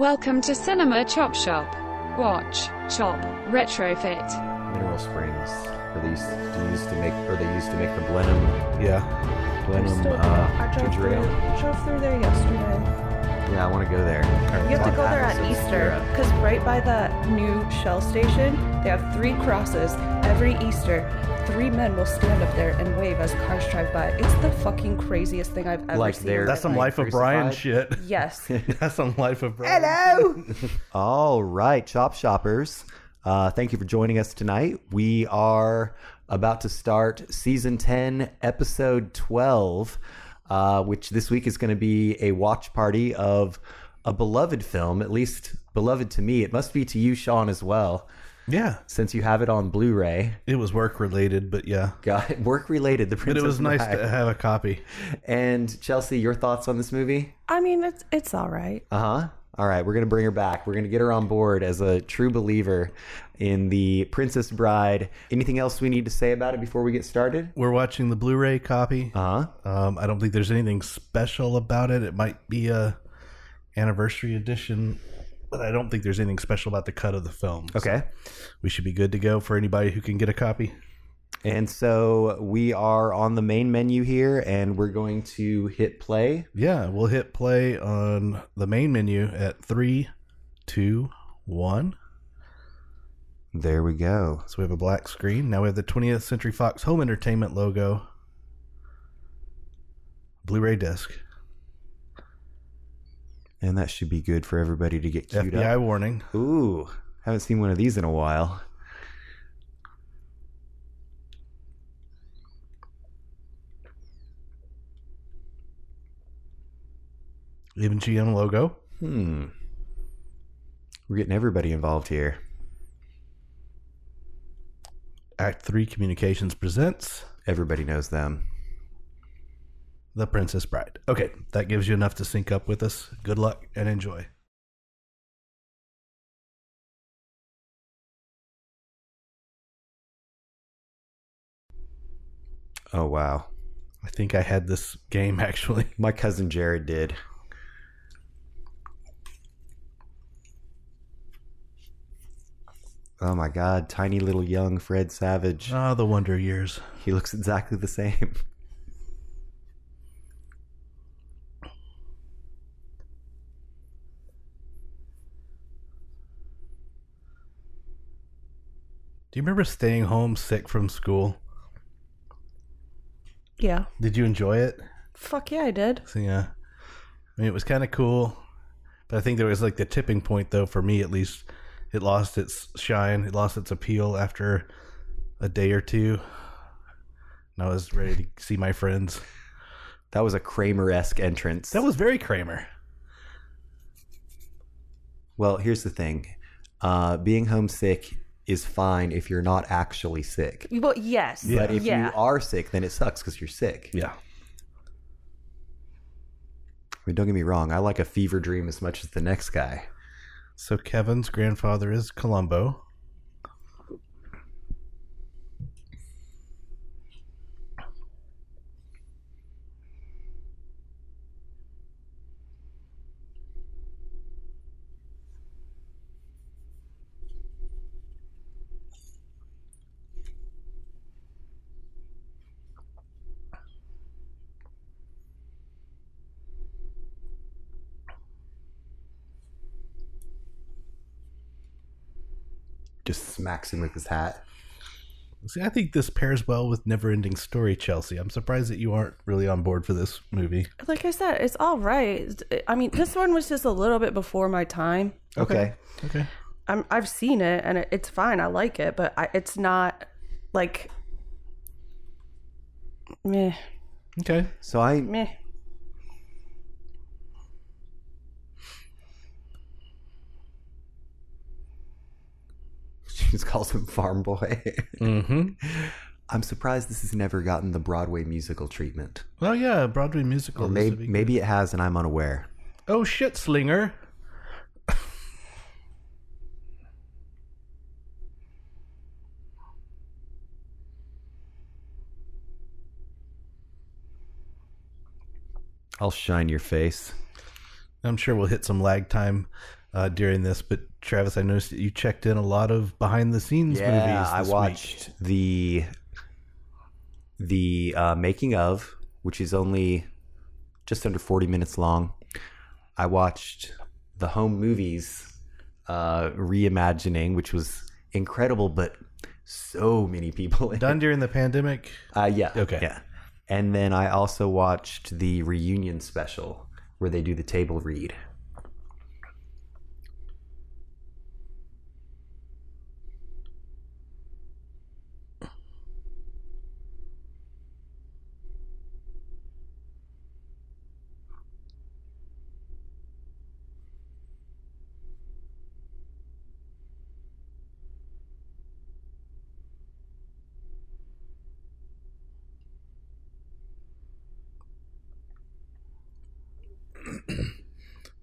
Welcome to Cinema Chop Shop. Watch, chop, retrofit. Mineral Springs. Or they used to use to make, or they used to make the Blenheim, Yeah. Blenheim uh, I drove ginger through, ale. drove through there yesterday. Yeah, I want to go there. You have to go there at Easter because right by the new Shell station, they have three crosses. Every Easter, three men will stand up there and wave as cars drive by. It's the fucking craziest thing I've ever Like seen. they're- That's some life. Life of Brian shit. Yes. That's some Life of Brian. Hello. All right, Chop Shoppers. Uh, thank you for joining us tonight. We are about to start season 10, episode 12, uh, which this week is going to be a watch party of a beloved film, at least beloved to me. It must be to you, Sean, as well, Yeah. since you have it on Blu ray. It was work related, but yeah. Got work related, The Princess. But it was nice Bride. to have a copy. And Chelsea, your thoughts on this movie? I mean, it's it's all right. Uh huh. All right, we're gonna bring her back. We're gonna get her on board as a true believer in the Princess Bride. Anything else we need to say about it before we get started? We're watching the Blu-ray copy. Uh huh. Um, I don't think there's anything special about it. It might be a anniversary edition, but I don't think there's anything special about the cut of the film. So Okay. we should be good to go for anybody who can get a copy. And so we are on the main menu here, and we're going to hit play. Yeah, we'll hit play on the main menu at three, two, one. There we go. So we have a black screen. Now we have the 20th Century Fox Home Entertainment logo. Blu-ray disc. And that should be good for everybody to get queued FBI up. warning. Ooh, haven't seen one of these in a while. Even GM logo. Hmm. We're getting everybody involved here. Act 3 Communications presents Everybody knows them. The Princess Bride. Okay, that gives you enough to sync up with us. Good luck and enjoy. Oh wow. I think I had this game actually. My cousin Jared did. Oh my god, tiny little young Fred Savage. Ah, the wonder years. He looks exactly the same. Do you remember staying home sick from school? Yeah. Did you enjoy it? Fuck yeah, I did. So yeah, I mean it was kind of cool, but I think there was like the tipping point though for me at least. It lost its shine, it lost its appeal after a day or two. And I was ready to see my friends. That was a Kramer esque entrance. That was very Kramer. well, here's the thing uh, being homesick is fine if you're not actually sick. Well, yes. But if yeah. you are sick, then it sucks because you're sick. Yeah. I mean, don't get me wrong, I like a fever dream as much as the next guy. So Kevin's grandfather is Columbo. Just smacks him with his hat. See, I think this pairs well with Never Ending Story, Chelsea. I'm surprised that you aren't really on board for this movie. like I said, it's all right. I mean, this one was just a little bit before my time. Okay. Okay. I'm, I've seen it and it, it's fine. I like it, but I, it's not like meh, Okay. So I meh. She just calls him Farm Boy. Mm-hmm. I'm surprised this has never gotten the Broadway musical treatment. Well, yeah, Broadway musical. Or maybe maybe it has and I'm unaware. Oh shit, Slinger. I'll shine your face. I'm sure we'll hit some lag time uh, during this, but Travis, I noticed that you checked in a lot of behind the scenes Yeah, movies. I this week. watched the the uh, making of, which is only just under forty minutes long. I watched the home movies uh, reimagining, which was incredible, but so many people. done during the pandemic. Uh, yeah. Okay. Yeah. And then I also watched the reunion special where they do the table read.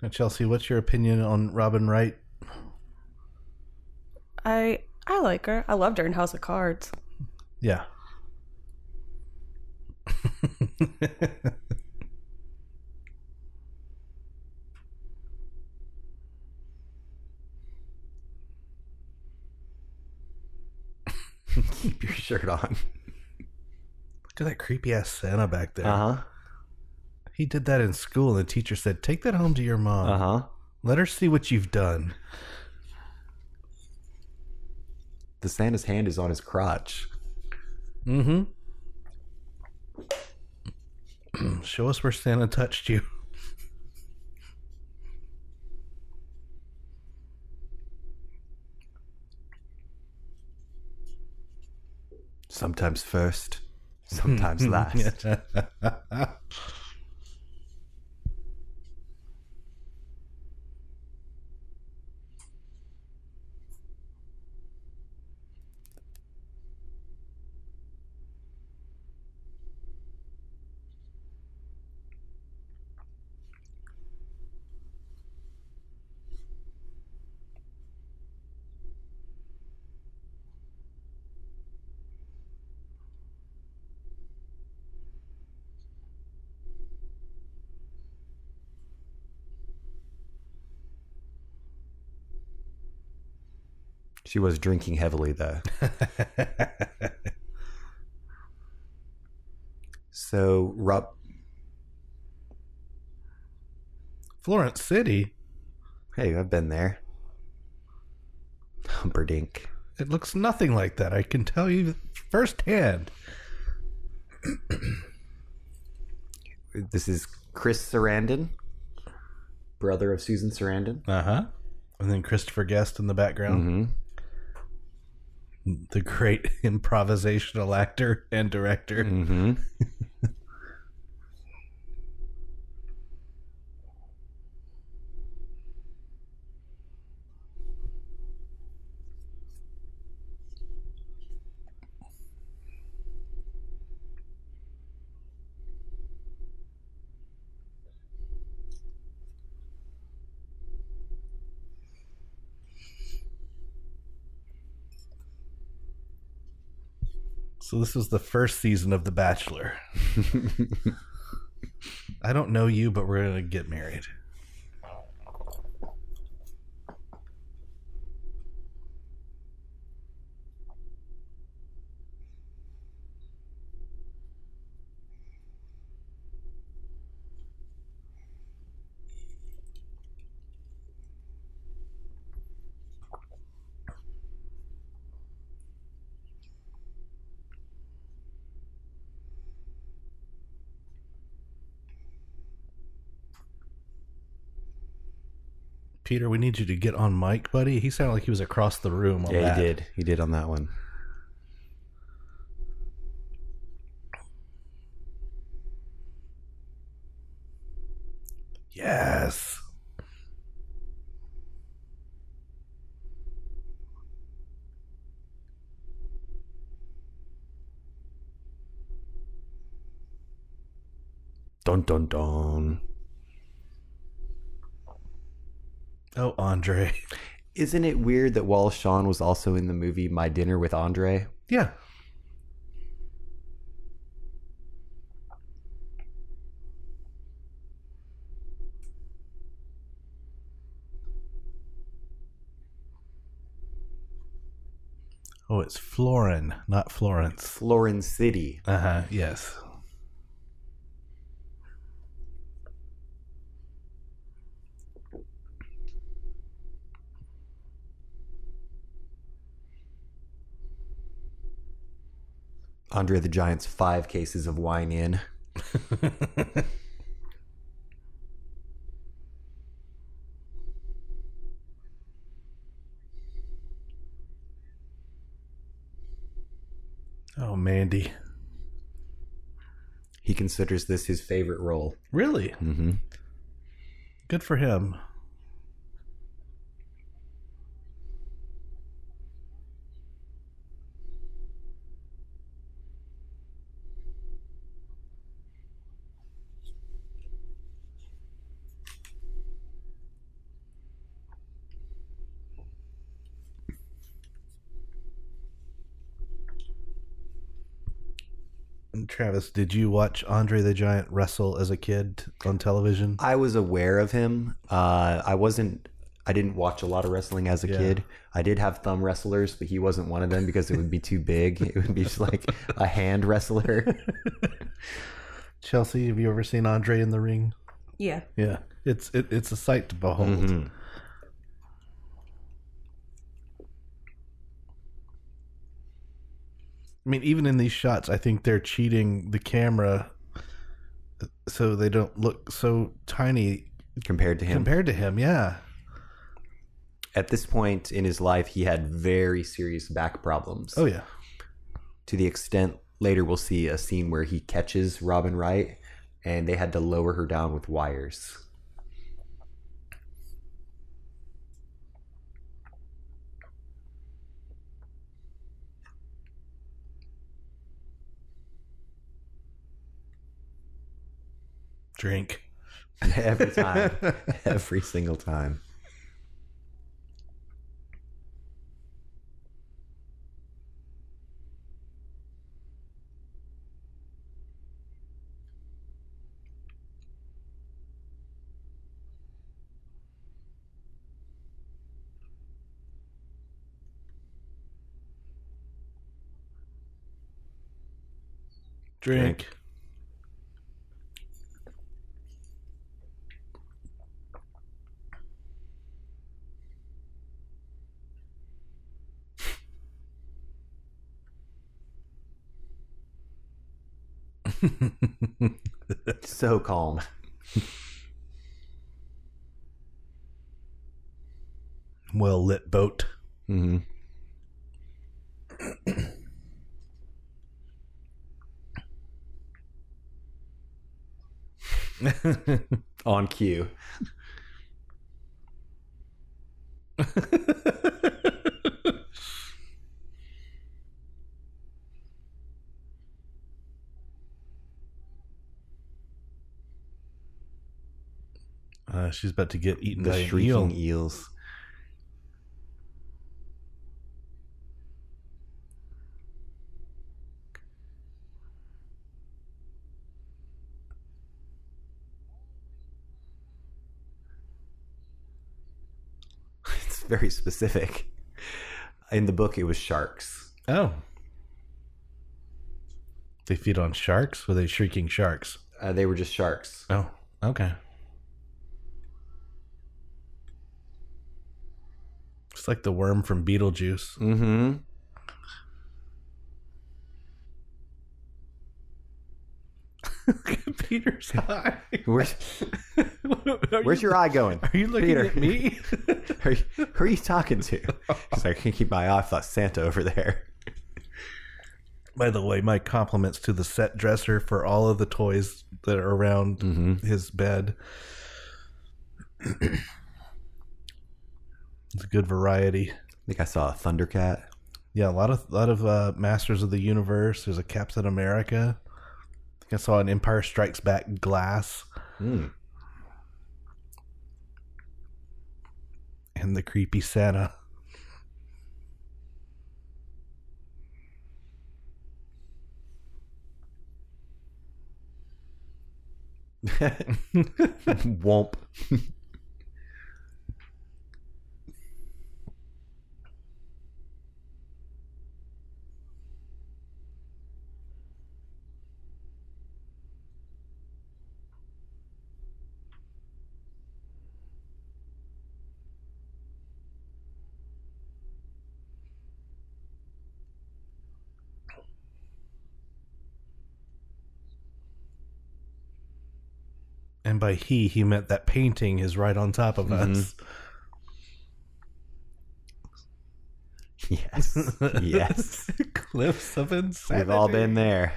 Now, Chelsea, what's your opinion on Robin Wright? I I like her. I loved her in House of Cards. Yeah. Keep your shirt on. Look at that creepy ass Santa back there. Uh huh. He did that in school, and the teacher said, "Take that home to your mom. Uh huh. Let her see what you've done." The Santa's hand is on his crotch. Mm-hmm. Show us where Santa touched you. Sometimes first, sometimes last. She was drinking heavily, though. so, Rob, Florence City. hey, I've been there. Humperdinck. It looks nothing like that. I can tell you firsthand. This is Chris Sarandon, brother of Susan Sarandon. Uh huh. And then Christopher Guest in the background. Mm-hmm. The great improvisational actor and director. Mm-hmm. So this was the first season of The Bachelor. I don't know you, but we're gonna get married. Peter, we need you to get on mic, buddy. He sounded like he was across the room. On Yeah, that. he did. He did on that one. Yes. Dun dun dun. Oh, Andre. Isn't it weird that Wallace Shawn was also in the movie My Dinner with Andre? Yeah. Oh, it's Florin, not Florence. Florin City. Uh huh. Yes. Andre the Giant's five cases of wine in. Oh, Mandy. He considers this his favorite role. Really? Mm-hmm. Good for him. And Travis, did you watch Andre the Giant wrestle as a kid on television? I was aware of him. Uh, I wasn't. I didn't watch a lot of wrestling as a Yeah. kid. I did have thumb wrestlers, but he wasn't one of them because it would be too big. It would be just like a hand wrestler. Chelsea, have you ever seen Andre in the ring? Yeah. Yeah, it's it, it's a sight to behold. Mhm. I mean, even in these shots, I think they're cheating the camera so they don't look so tiny Compared to him, compared to him. Yeah, at this point in his life, he had very serious back problems. oh yeah, to the extent later we'll see a scene where he catches Robin Wright, and they had to lower her down with wires. Drink. Every time, every single time. Drink. So calm. Well lit boat. hmm On cue. Uh, she's about to get eaten by The an shrieking eel. eels. It's very specific. In the book, it was sharks. Oh, they feed on sharks. Were they shrieking sharks? Uh, they were just sharks. Oh, okay. It's like the worm from Beetlejuice. Mm-hmm. Peter's eye. Where's, where's your eye going? Are you looking Peter. at me? Who are you, who are you talking to? He's like, I can't keep my eye off that Santa over there. By the way, my compliments to the set dresser for all of the toys that are around Mm-hmm. his bed. it's a good variety. I think I saw a Thundercat. Yeah, a lot of lot of uh, Masters of the Universe. There's a Captain America. I think I saw an Empire Strikes Back glass Mm. and the creepy Santa. Womp. And by he, he meant that painting is right on top of mm-hmm. us. Yes. yes. Cliffs of insanity. We've all been there.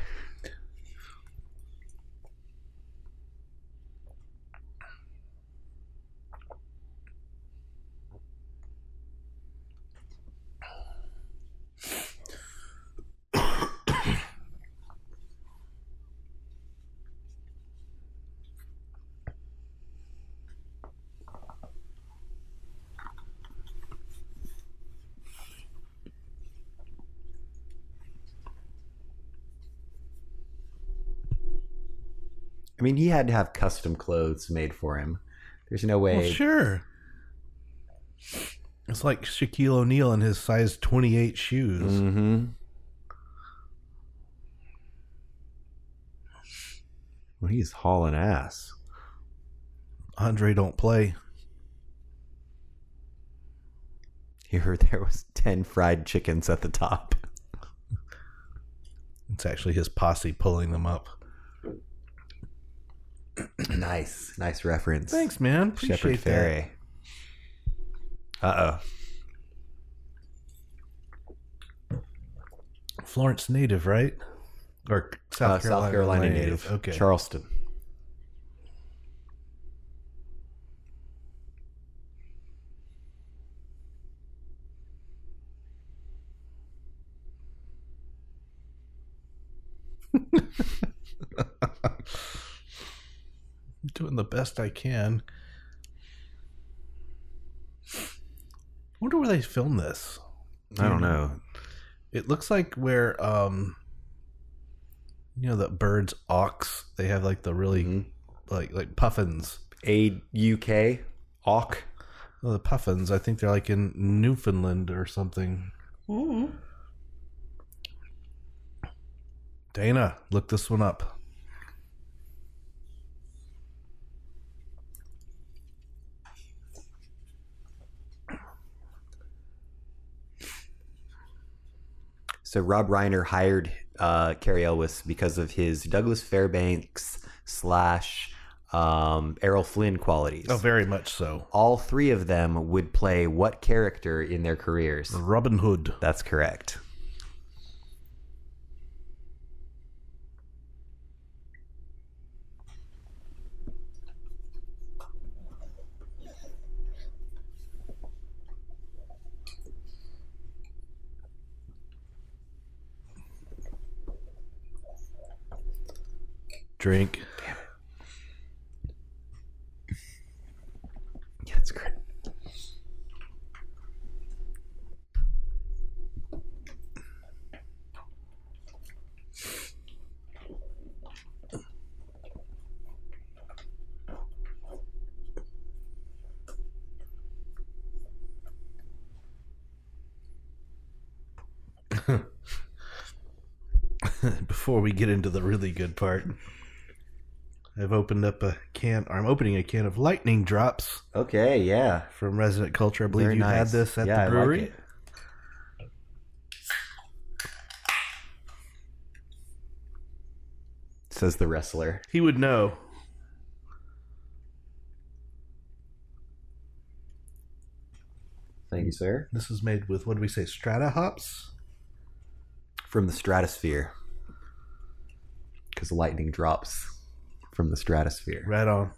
I mean, he had to have custom clothes made for him. There's no way. Well, sure. It's like Shaquille O'Neal in his size 28 shoes. Mm-hmm. Well, he's hauling ass. Andre don't play. He heard there was ten fried chickens at the top. It's actually his posse pulling them up. Nice, nice reference. Thanks, man. Appreciate Shepard that. Fairey. Uh oh. Florence native, right? Or South, Uh, Carolina, South Carolina native. Okay. Charleston. Doing the best I can. I wonder where they filmed this. I don't know. It looks like where um you know the birds ox, they have like the really Mhm. like like puffins. A UK Auk. Well, the puffins, I think they're like in Newfoundland or something. Dana, look this one up. So Rob Reiner hired uh, Cary Elwes because of his Douglas Fairbanks slash um, Errol Flynn qualities. Oh, very much so. All three of them would play what character in their careers? Robin Hood. That's correct. Drink. Yeah, that's great. Before we get into the really good part, I've opened up a can, or I'm opening a can of lightning drops Okay, yeah. from Resident Culture. I believe Very you had this at Yeah, the like brewery. it. Says the wrestler. He would know. Thank you, sir. This is made with what do we say? Strata hops. From the stratosphere. Because lightning drops from the stratosphere. Right on.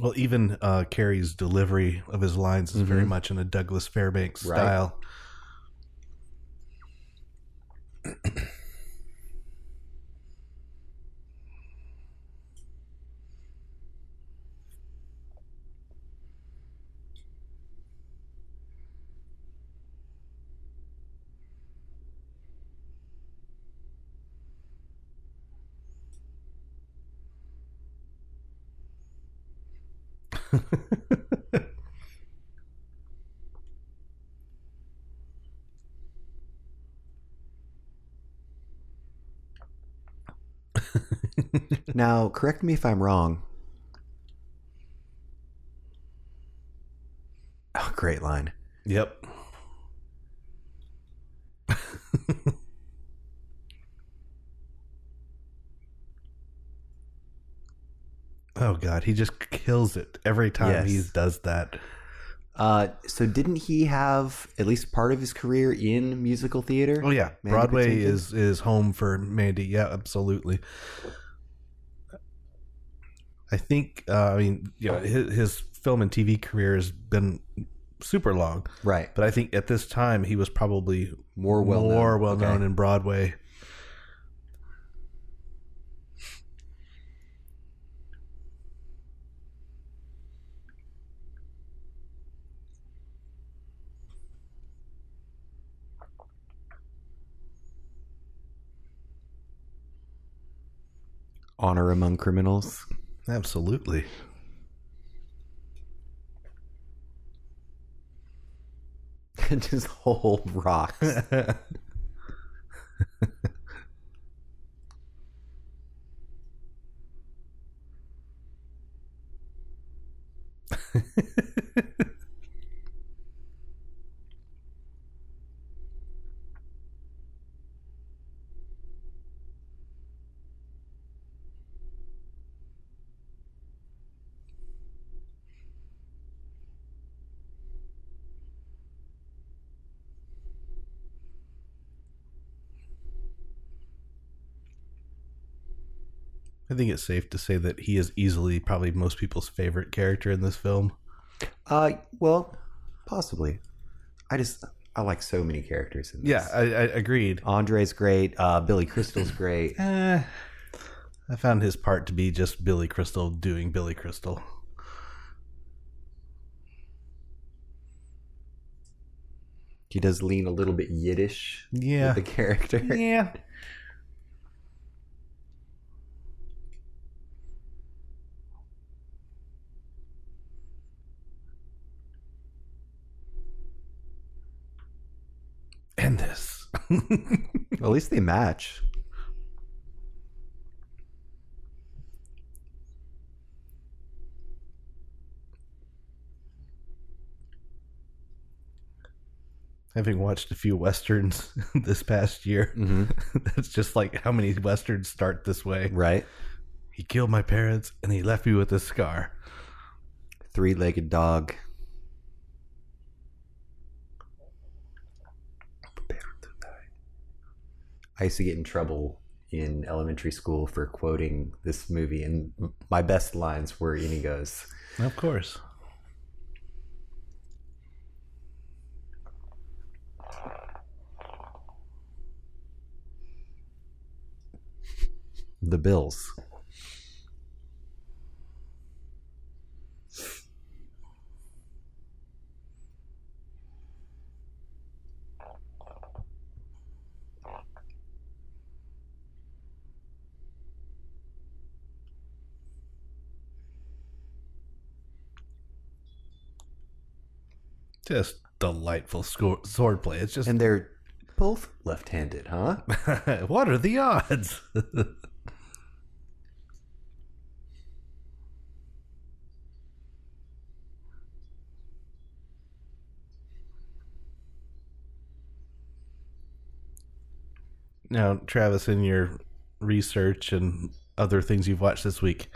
Well, even uh, Cary's delivery of his lines is very Mhm. much in a Douglas Fairbanks Right. style. Now, correct me if I'm wrong. Oh, great line. Yep. oh god, he just kills it every time Yes. he does that. Uh, so didn't he have at least part of his career in musical theater? Oh yeah, Mandy Broadway Patinkin? is is home for Mandy. Yeah, absolutely. I think uh, I mean you know his, his film and TV career has been super long, right. but I think at this time he was probably More well more known. well known Okay. in Broadway. Honor among criminals. Absolutely. Just whole rocks. I think it's safe to say that he is easily probably most people's favorite character in this film. Uh, well, possibly. I just I like so many characters in this. Yeah, I, I agreed. Andre's great. Uh, Billy Crystal's great. Eh, I found his part to be just Billy Crystal doing Billy Crystal. He does lean a little bit Yiddish. Yeah. with the character. Yeah. And this. At least they match. Having watched a few westerns this past year, hmm that's just like how many westerns start this way. Right. He killed my parents and he left me with a scar. Three-legged dog. I used to get in trouble in elementary school for quoting this movie, and my best lines were Inigo's. Of course. The Bills. Just delightful sco- sword play. It's just And they're both left-handed, huh? what are the odds? now, Travis, in your research and other things you've watched this week,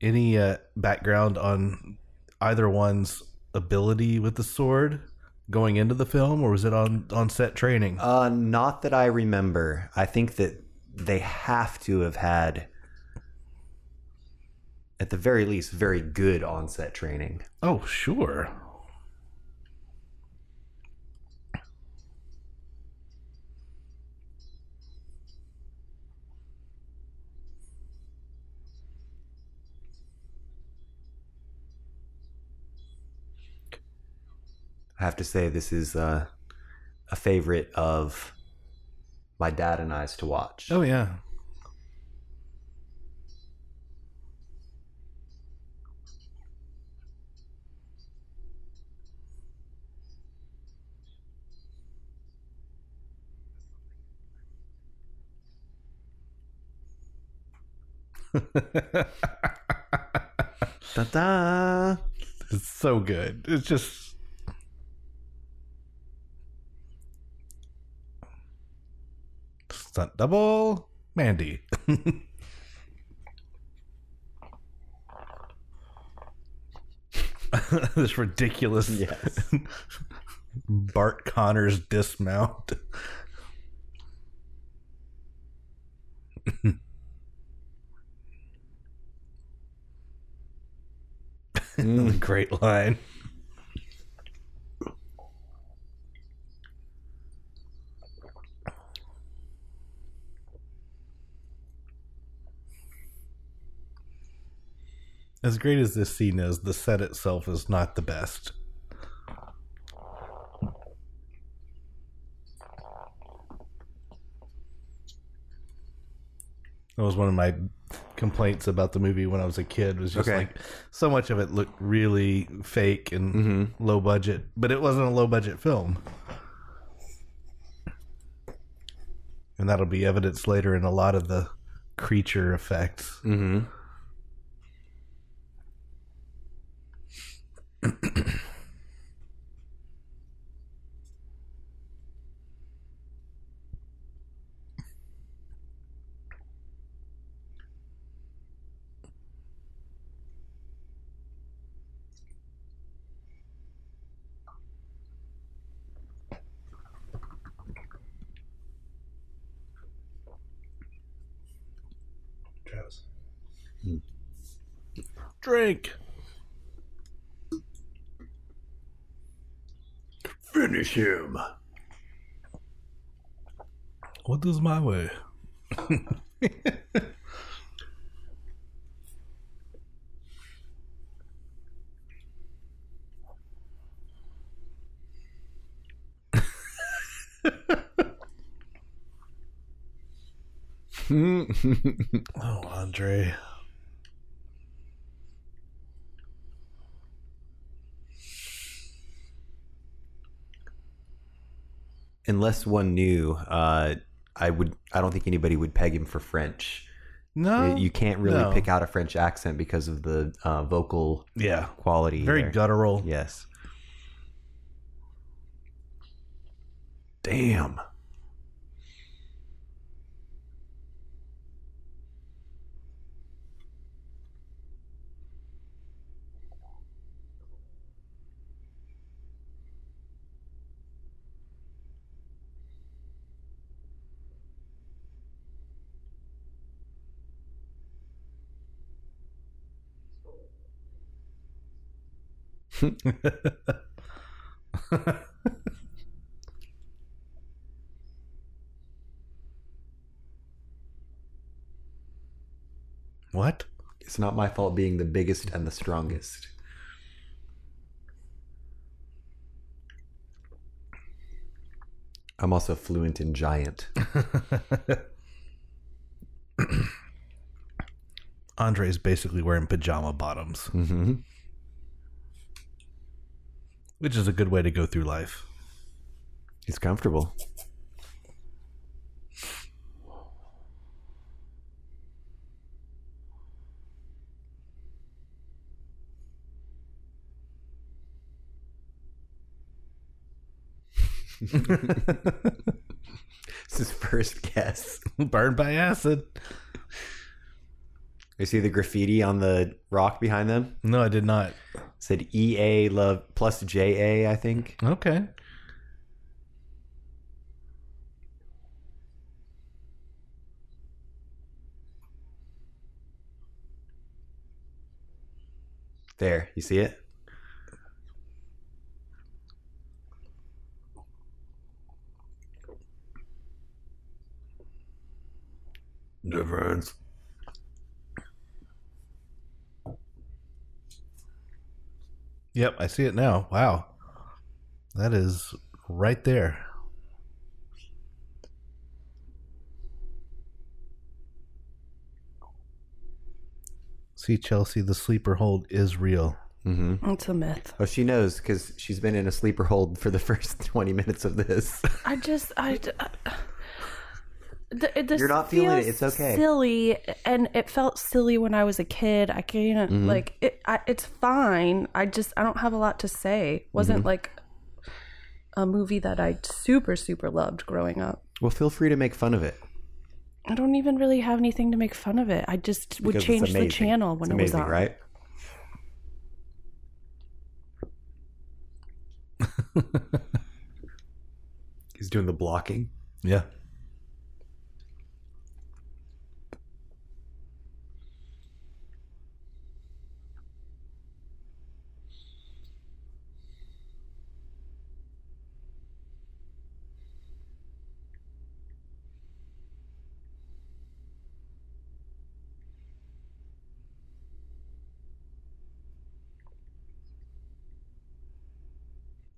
any uh, background on either one's ability with the sword going into the film, or was it on on set training? Uh, not that I remember. I think that they have to have had, at the very least, very good on set training. Oh, sure. I have to say, this is uh, a favorite of my dad and I's to watch. Oh yeah. Da-da. It's so good. It's just Stunt double, Mandy. this ridiculous Yes. Bart Conner's dismount. Mm. Great line. As great as this scene is, the set itself is not the best. That was one of my complaints about the movie when I was a kid. Was just Okay. like so much of it looked really fake and low budget, but it wasn't a low budget film. And that'll be evidenced later in a lot of the creature effects. Mm-hmm. Travis. Drink. Finish him. What is my way? oh, Andre. Unless one knew, uh, I would. I don't think anybody would peg him for French. No, you can't really no. pick out a French accent because of the uh, vocal Yeah, quality. very there. guttural. Yes. Damn. What? It's not my fault being the biggest and the strongest. I'm also fluent in giant. Andre's basically wearing pajama bottoms, hmm which is a good way to go through life. He's comfortable. It's his first guess. Burned by acid. You see the graffiti on the rock behind them? No, I did not. It said EA love plus JA, I think. Okay. There, you see it? Difference. Yep, I see it now. Wow. That is right there. See, Chelsea, the sleeper hold is real. Mm-hmm. It's a myth. Oh, she knows because she's been in a sleeper hold for the first 20 minutes of this. I just I. I th- this You're not feeling it. It's okay. Silly, and it felt silly when I was a kid. I can't Mm-hmm. like it. I, it's fine. I just I don't have a lot to say. Wasn't Mm-hmm. like a movie that I super super loved growing up. well, feel free to make fun of it. I don't even really have anything to make fun of it. I just would Because it's change the channel when it's it was on. right? He's doing the blocking. Yeah.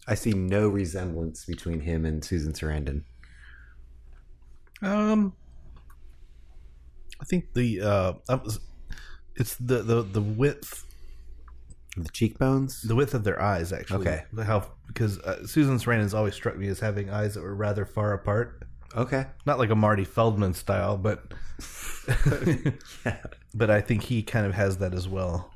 I see no resemblance between him and Susan Sarandon. Um, I think the uh, it's the the the width The cheekbones. the width of their eyes actually. Okay. How because uh, Susan Sarandon's always struck me as having eyes that were rather far apart. Okay. Not like a Marty Feldman style, but yeah. but I think he kind of has that as well.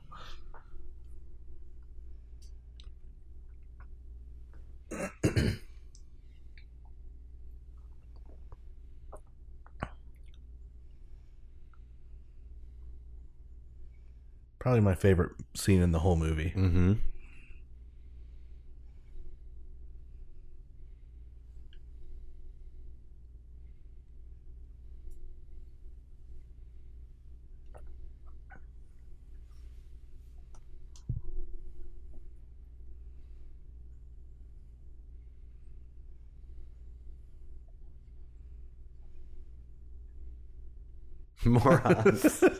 Probably my favorite scene in the whole movie. Mm-hmm. Morons.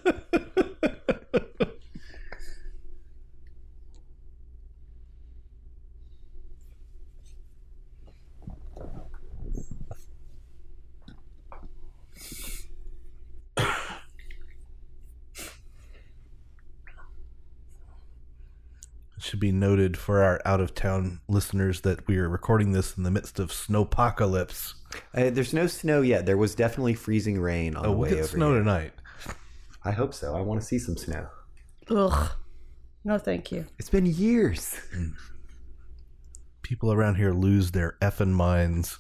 It should be noted for our out of town listeners that we are recording this in the midst of snowpocalypse. Uh, there's no snow yet. There was definitely freezing rain on Oh, the we way get over snow here. tonight. I hope so. I want to see some snow. Ugh. No, thank you. It's been years. People around here lose their effing minds.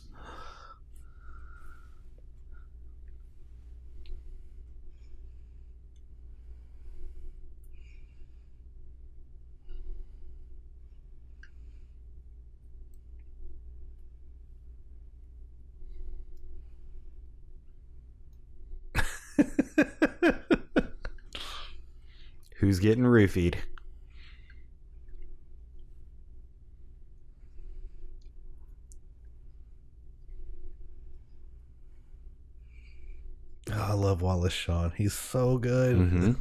Who's getting roofied? Oh, I love Wallace Shawn. He's so good. Mm-hmm.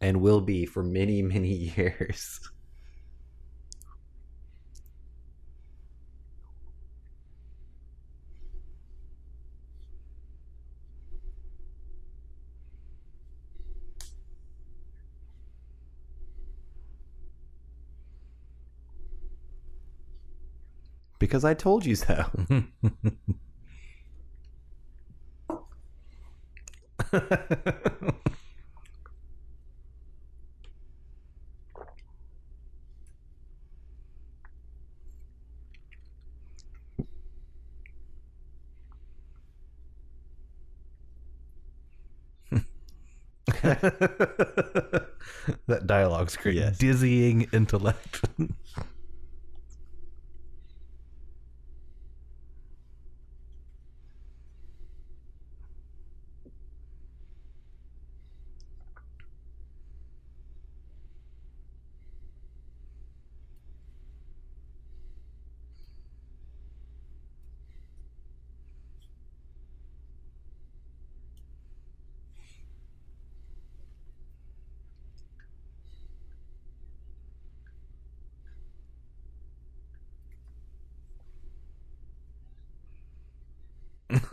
And will be for many, many years. Because I told you so. that dialogue's great. Yes. Dizzying intellect.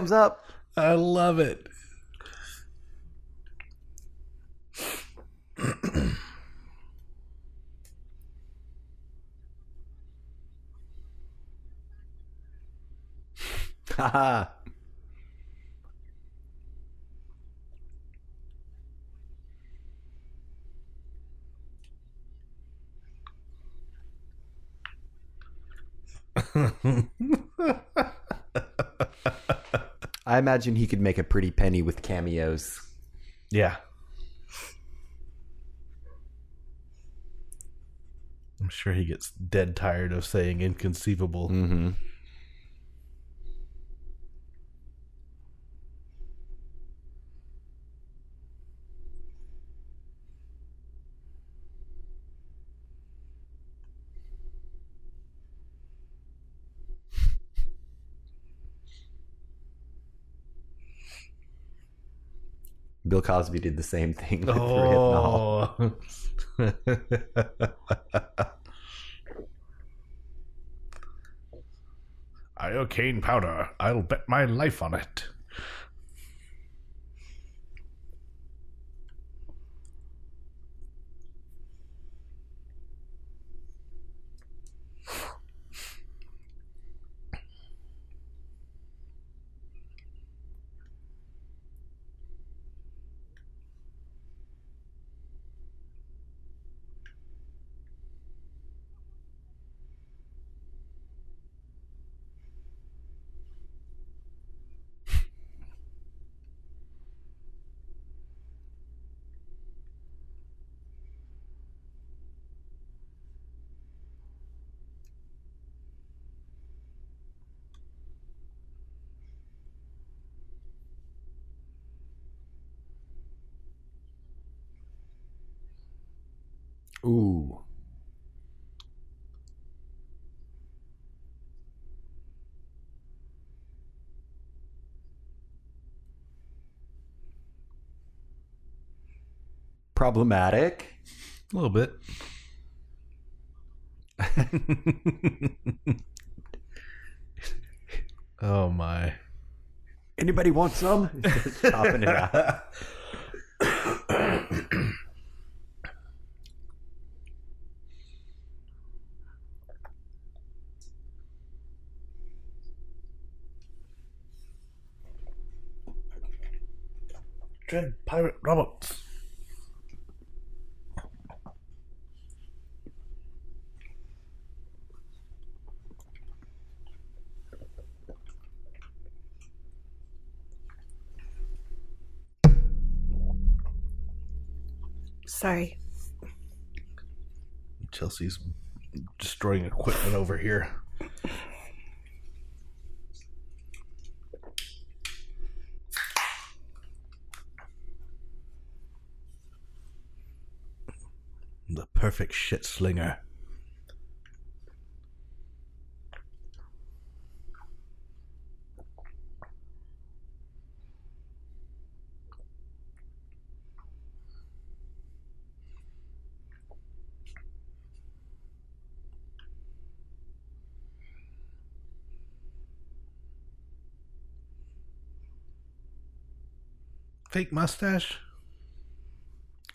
Bottoms up. I love it. Haha. I imagine he could make a pretty penny with cameos. Yeah. I'm sure he gets dead tired of saying inconceivable. Mm-hmm. Bill Cosby did the same thing with. Oh. Iocane powder. I'll bet my life on it. Ooh. Problematic. A little bit. oh my. Anybody want some? Just chopping it out. Dread pirate Roberts. Sorry. Chelsea's destroying equipment over here. The perfect shit slinger. Fake mustache?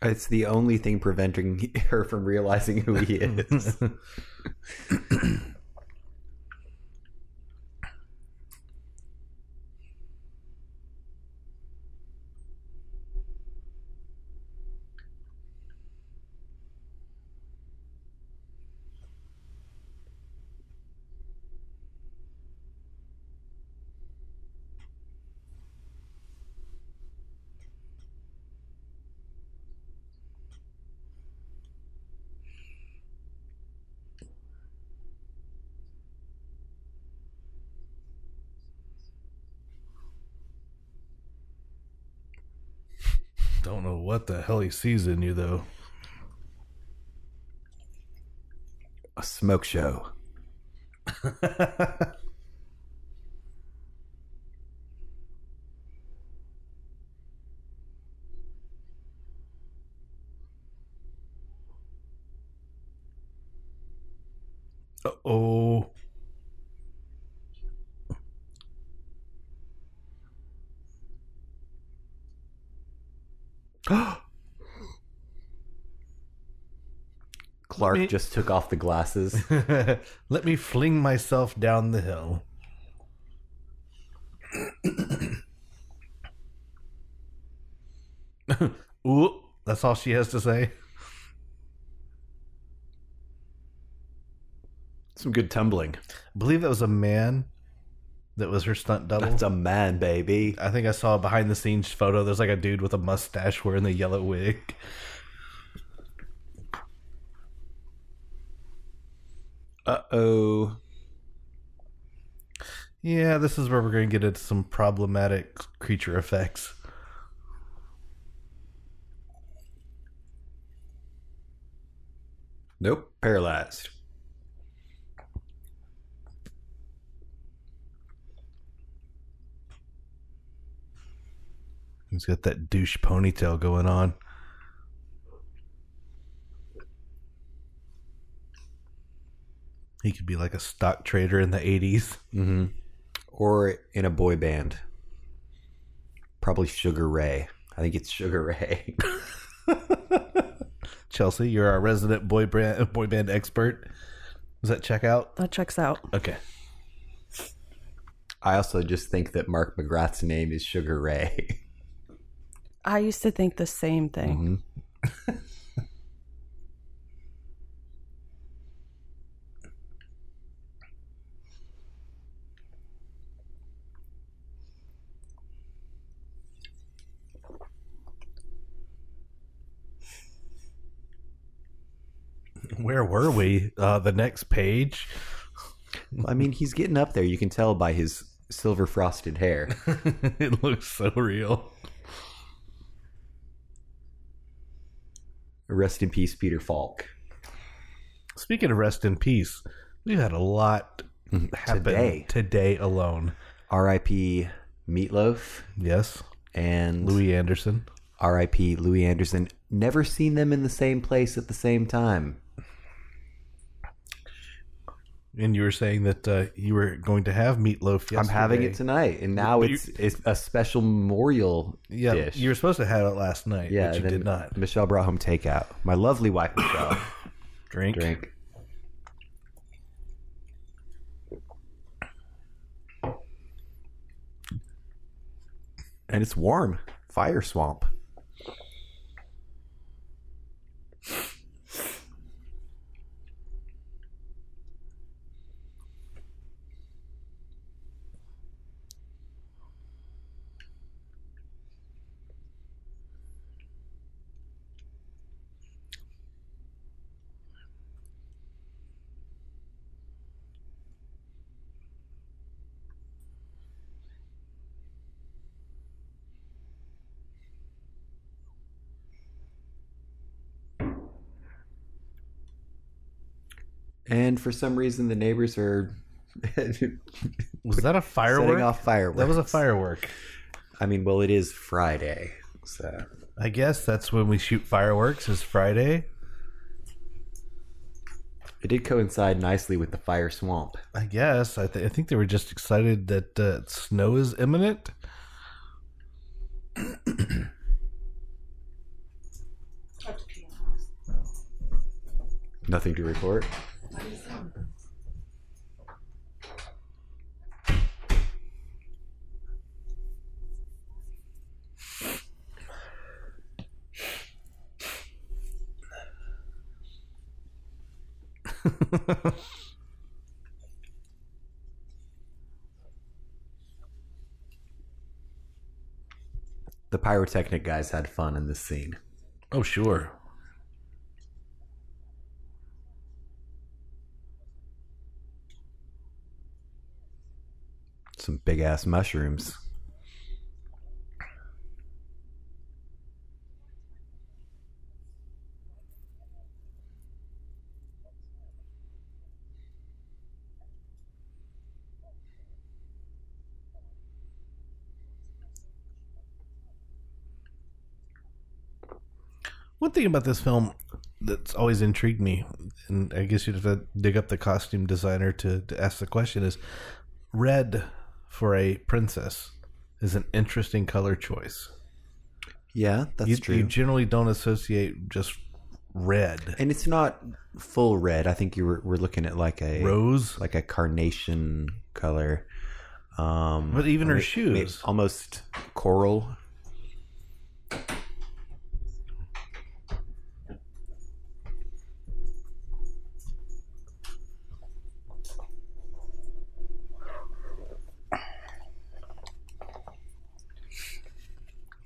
It's the only thing preventing her from realizing who he is. Don't know what the hell he sees in you, though. A smoke show. Uh oh. Clark me- just took off the glasses. Let me fling myself down the hill. Ooh, that's all she has to say. Some good tumbling. I believe that was a man that was her stunt double. That's a man, baby. I think I saw a behind the scenes photo. There's like a dude with a mustache wearing the yellow wig. Uh oh. Yeah, this is where we're going to get into some problematic creature effects. Nope. Paralyzed. He's got that douche ponytail going on. He could be like a stock trader in the 80s. Mm-hmm. Or in a boy band. Probably Sugar Ray. I think it's Sugar Ray. Chelsea, you're our resident boy band, boy band expert. Does that check out? That checks out. Okay. I also just think that Mark McGrath's name is Sugar Ray. I used to think the same thing. Mhm. Where were we? Uh, the next page. I mean, he's getting up there. You can tell by his silver frosted hair. it looks so real. Rest in peace, Peter Falk. Speaking of rest in peace, we've had a lot happen Today. today alone. R.I.P. Meatloaf Yes, and Louie Anderson. R.I.P. Louie Anderson. Never seen them in the same place at the same time. And you were saying that uh, you were going to have meatloaf yesterday. I'm having it tonight, and now it's it's a special memorial Yeah, dish. you were supposed to have it last night, yeah, but you did not. Michelle brought home takeout. My lovely wife Michelle. Drink. drink. And it's warm. Fire swamp. And for some reason, the neighbors are Was that a firework? setting off fireworks. That was a firework. I mean, well, it is Friday, so I guess that's when we shoot fireworks. Is Friday? it did coincide nicely with the fire swamp. I guess. I, th- I think they were just excited that uh, snow is imminent. Nothing to report. The pyrotechnic guys had fun in this scene. Oh, sure. Some big ass mushrooms. One thing about this film that's always intrigued me, and I guess you'd have to dig up the costume designer to, to ask the question, is red for a princess is an interesting color choice. Yeah, that's you, true. you generally don't associate just red. and it's not full red. I think you were we're looking at like a Rose. like a carnation color. Um, But even her shoes. almost coral.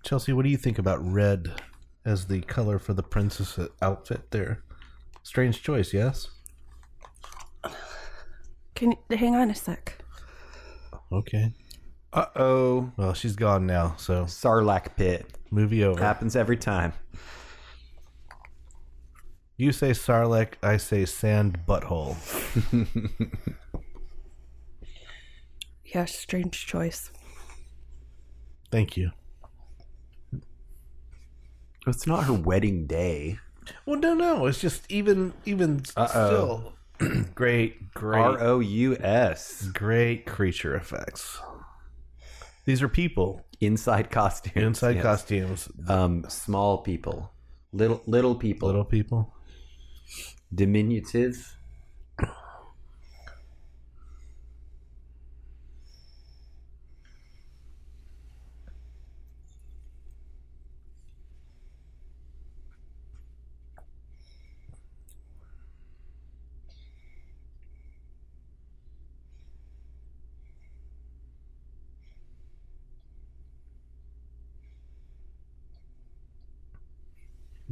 Chelsea, what do you think about red as the color for the princess outfit there? Strange choice, yes? Can you hang on a sec? Okay. Uh oh, Well, she's gone now, so Sarlacc pit movie over. happens every time. You say Sarlacc, I say sand butthole. Yeah, strange choice. Thank you. It's not her wedding day. Well, no, no. It's just even, even Uh-oh. still, great, great, R O U S great creature effects. These are people inside costumes. inside Yes. costumes, Um, small people, little little people, little people. diminutive.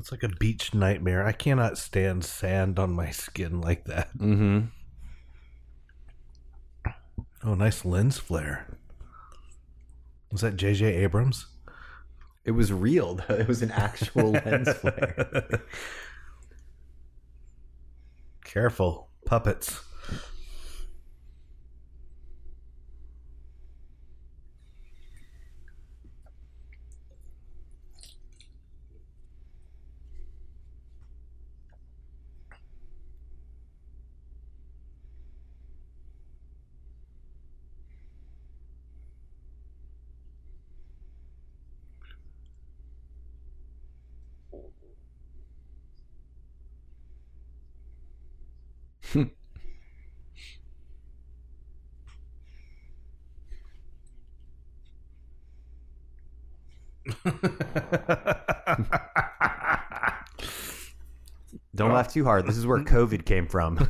It's like a beach nightmare. I cannot stand sand on my skin like that. Mm-hmm. Oh, nice lens flare. Was that J.J. Abrams? It was real. though. It was an actual lens flare. Careful, puppets. Laugh too hard. This is where COVID came from.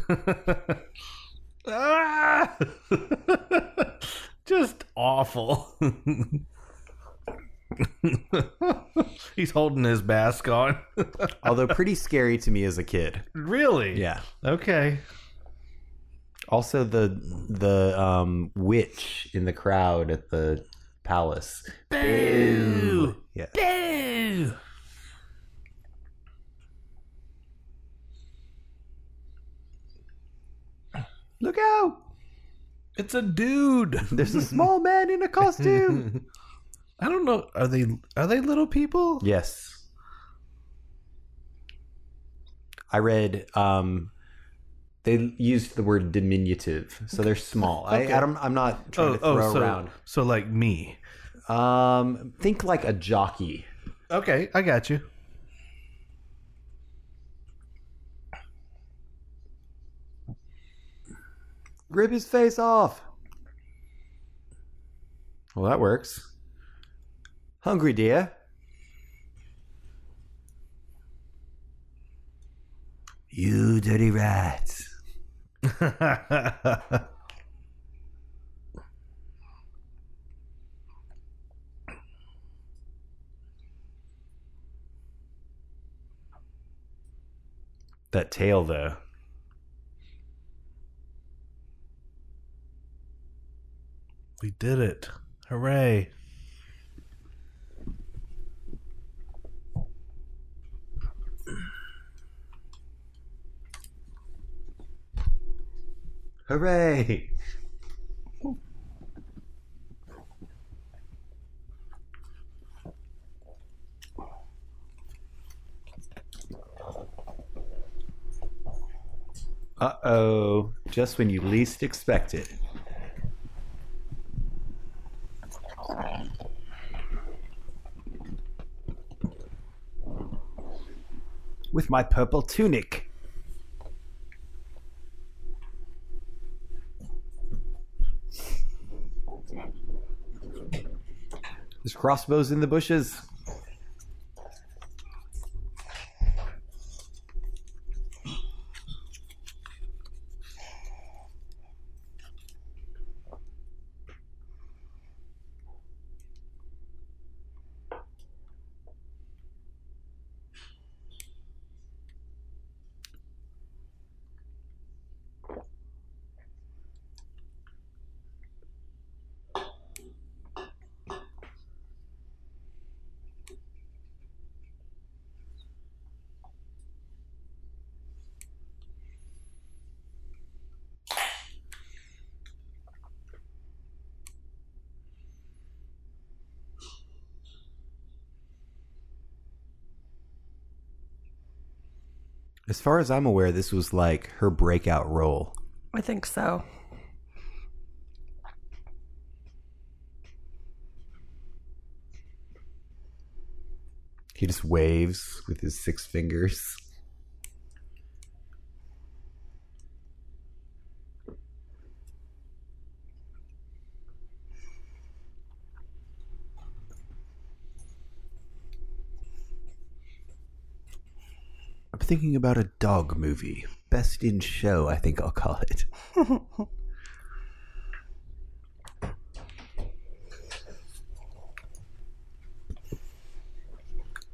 Ah! Just awful. He's holding his mask on. Although pretty scary to me as a kid. really? Yeah. Okay. Also the the um, witch in the crowd at the palace. Boo! Yeah. Boo! Look out! It's a dude. There's a small man in a costume. I don't know. Are they are they little people? yes. I read um they used the word diminutive, so they're small. I, I don't, I'm not trying to throw so, around. so like me. Um, think like a jockey. Okay, I got you. Rip his face off. Well, that works. Hungry, dear? You dirty rat. That tail, though. We did it. Hooray. Hooray! Uh oh, just when you least expect it. With my purple tunic. There's crossbows in the bushes. Far as I'm aware, this was like her breakout role. I think so. He just waves with his six fingers. Thinking about a dog movie. Best in show, I think I'll call it. A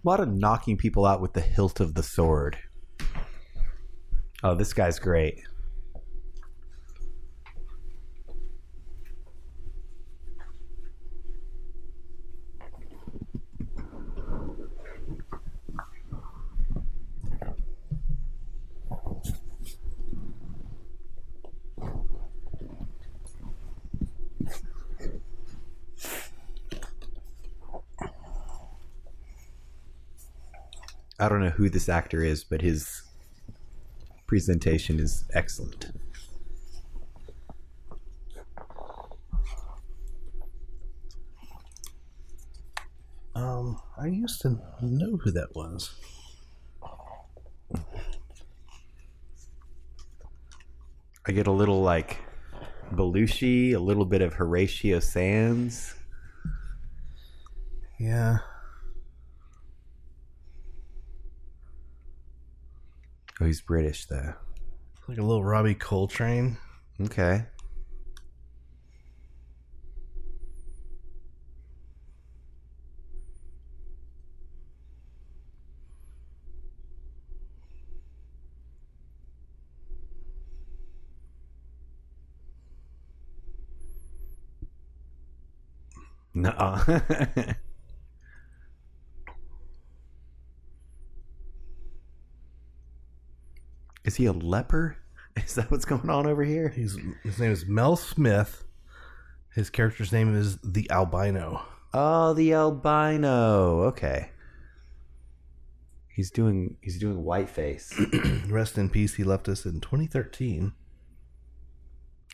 lot of knocking people out with the hilt of the sword. Oh, this guy's great. Who this actor is, but his presentation is excellent. Um, I used to know who that was. I get a little like Belushi, a little bit of Horatio Sanz. Yeah. Oh, he's British though. Like a little Robbie Coltrane. Okay. No. Is he a leper? Is that what's going on over here? He's his name is Mel Smith. His character's name is the Albino. Oh, the albino. Okay. He's doing he's doing whiteface. Rest in peace. He left us in 2013.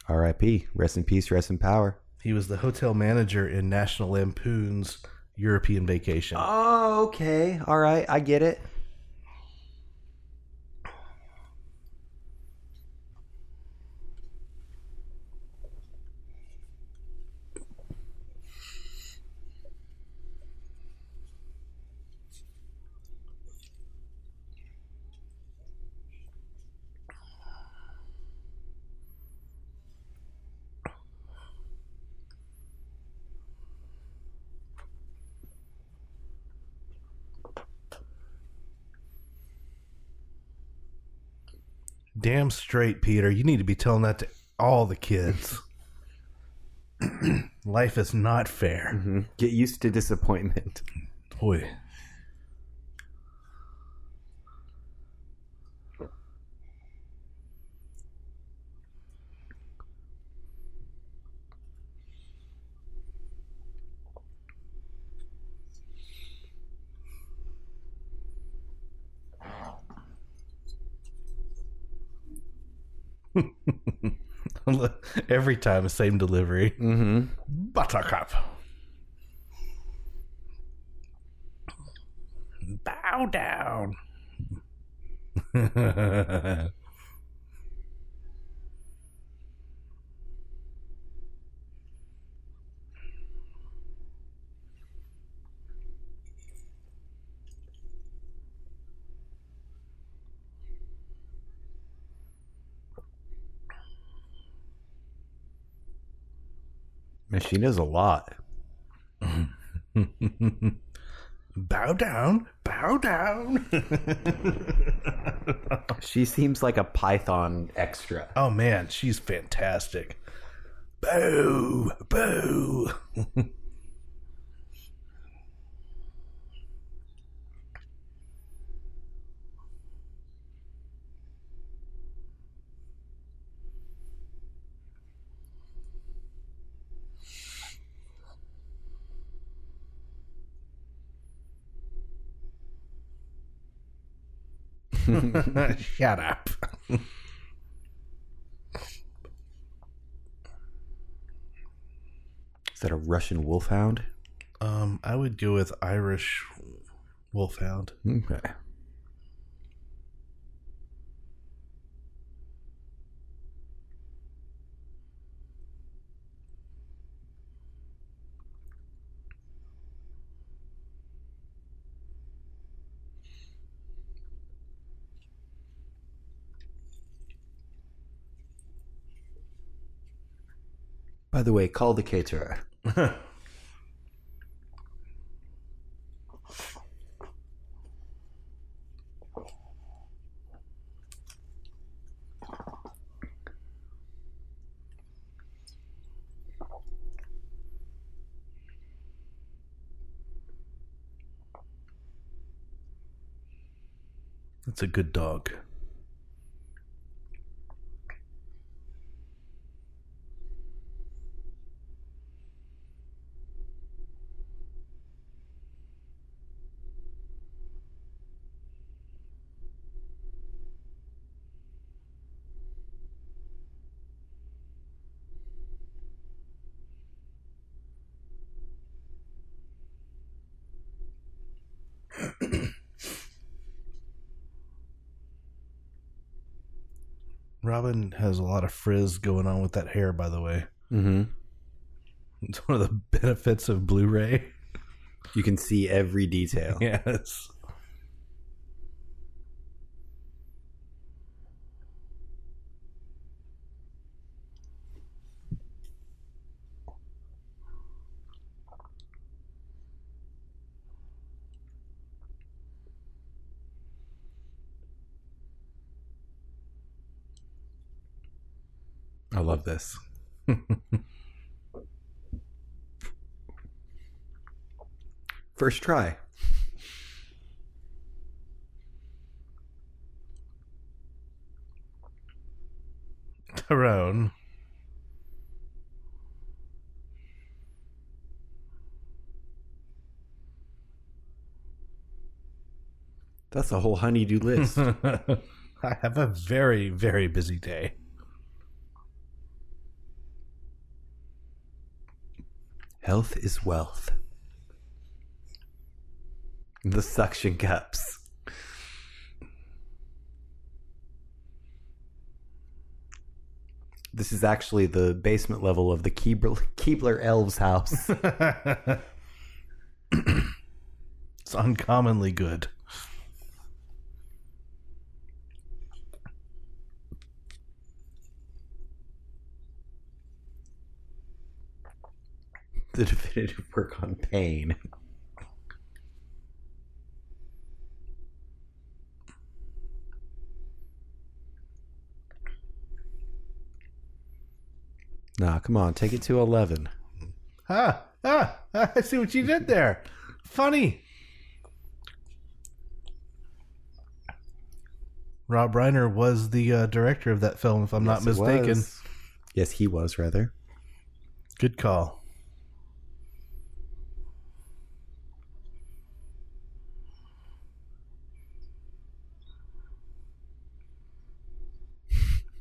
R.I.P. Rest in peace. Rest in power. He was the hotel manager in National Lampoon's European Vacation. Oh, okay. All right. I get it. Damn straight, Peter. You need to be telling that to all the kids. Life is not fair. Mm-hmm. Get used to disappointment. Boy. Every time, the same delivery. Mm-hmm. Buttercup. Bow down. Man, she knows a lot. bow down, bow down. She seems like a Python extra. oh man, she's fantastic. Boo, boo. Shut up. Is that a Russian wolfhound? Um, I would go with Irish Wolfhound. Okay. By the way, call the caterer. That's a good dog. Robin has a lot of frizz going on with that hair, by the way. Mm-hmm. It's one of the benefits of Blu-ray. You can see every detail. Yes. I love this. First try. Tyrone. That's a whole honeydew list. I have a very, very busy day. Health is wealth. The suction cups. This is actually the basement level of the Keebler, Keebler Elves house. It's uncommonly good. the definitive work on pain. Nah, come on, take it to 11. Ah, ah, I see what you did there. Funny. Rob Reiner was the uh, director of that film, if I'm not Yes, it mistaken. Yes, he was, rather. Good call.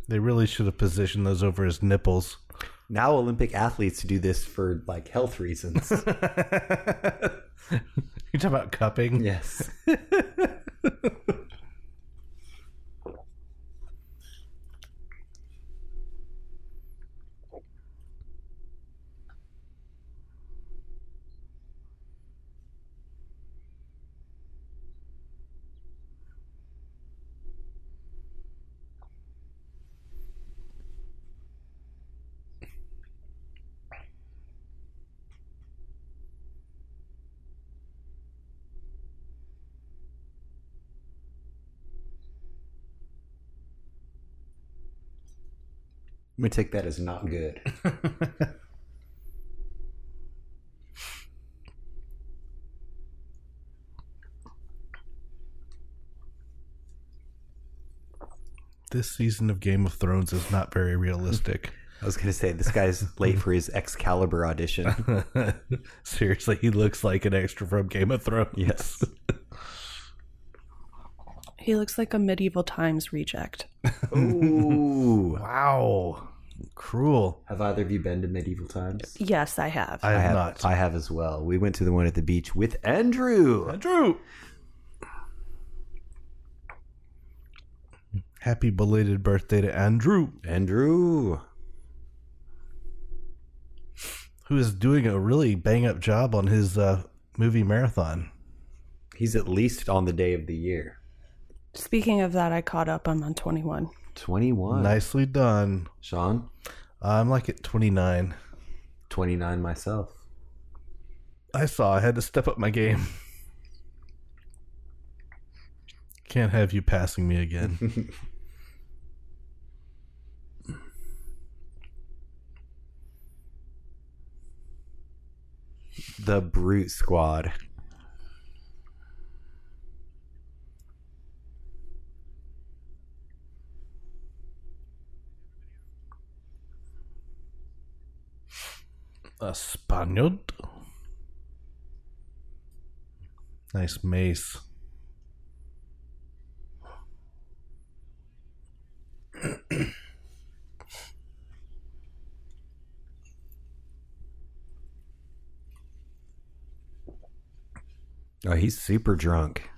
They really should have positioned those over his nipples. Now Olympic athletes do this for like health reasons. You talk about cupping? yes. gonna take that as not good. This season of Game of Thrones is not very realistic. I was gonna say this guy's late for his Excalibur audition. Seriously, he looks like an extra from Game of Thrones. Yes. He looks like a medieval times reject. Ooh. Wow. Cruel. Have either of you been to medieval times? Yes, I have. I have, I have not. I have as well. We went to the one at the beach with Andrew. Andrew. Happy belated birthday to Andrew, Andrew. who is doing a really bang up job on his uh, movie marathon. He's at least on the day of the year. Speaking of that, I caught up. I'm on 21. 21. Nicely done. Sean, I'm like at 29. 29 myself. I saw I had to step up my game. Can't have you passing me again. The Brute Squad. A Spaniard. Nice mace. Oh, he's super drunk.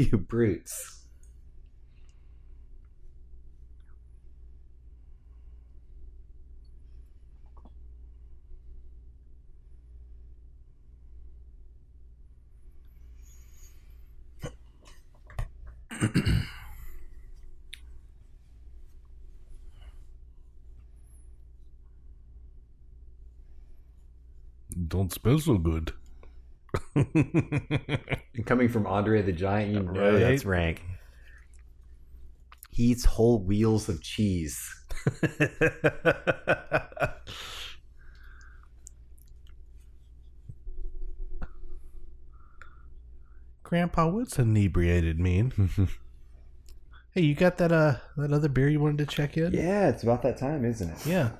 You brutes. Don't smell so good. And coming from Andre the Giant, you know Right. that's rank. He eats whole wheels of cheese. Grandpa, what's inebriated mean? hey, you got that uh that other beer you wanted to check in? Yeah, it's about that time, isn't it? Yeah.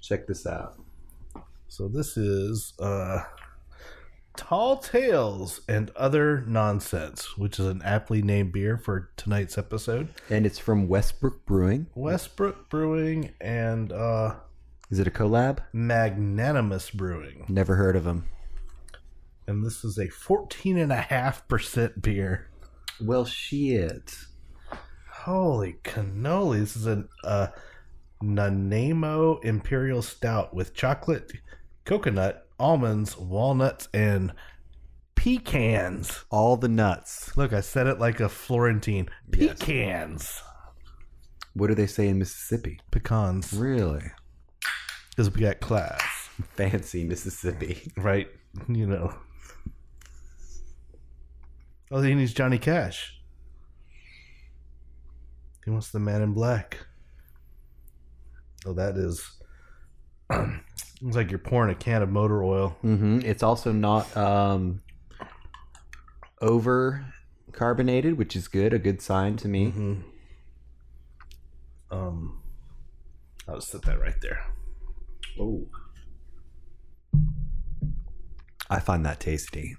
Check this out. So this is uh Tall Tales and Other Nonsense, which is an aptly named beer for tonight's episode. And it's from Westbrook Brewing. Westbrook Brewing and uh Is it a collab? Magnanimous Brewing. Never heard of them. And this is a 14.5% beer. Well, shit. Holy cannoli. This is a uh, Nanaimo Imperial Stout with chocolate, coconut, almonds, walnuts, and pecans. All the nuts. Look, I said it like a Florentine. Yes. Pecans. What do they say in Mississippi? Pecans. Really? Because we got class, Fancy Mississippi. right? You know. Oh, he needs Johnny Cash. He wants the man in black. Oh, that is. Looks like you're pouring a can of motor oil. hmm It's also not um, over carbonated, which is good. A good sign to me. Mm-hmm. Um, I'll just set that right there. Oh. I find that tasty.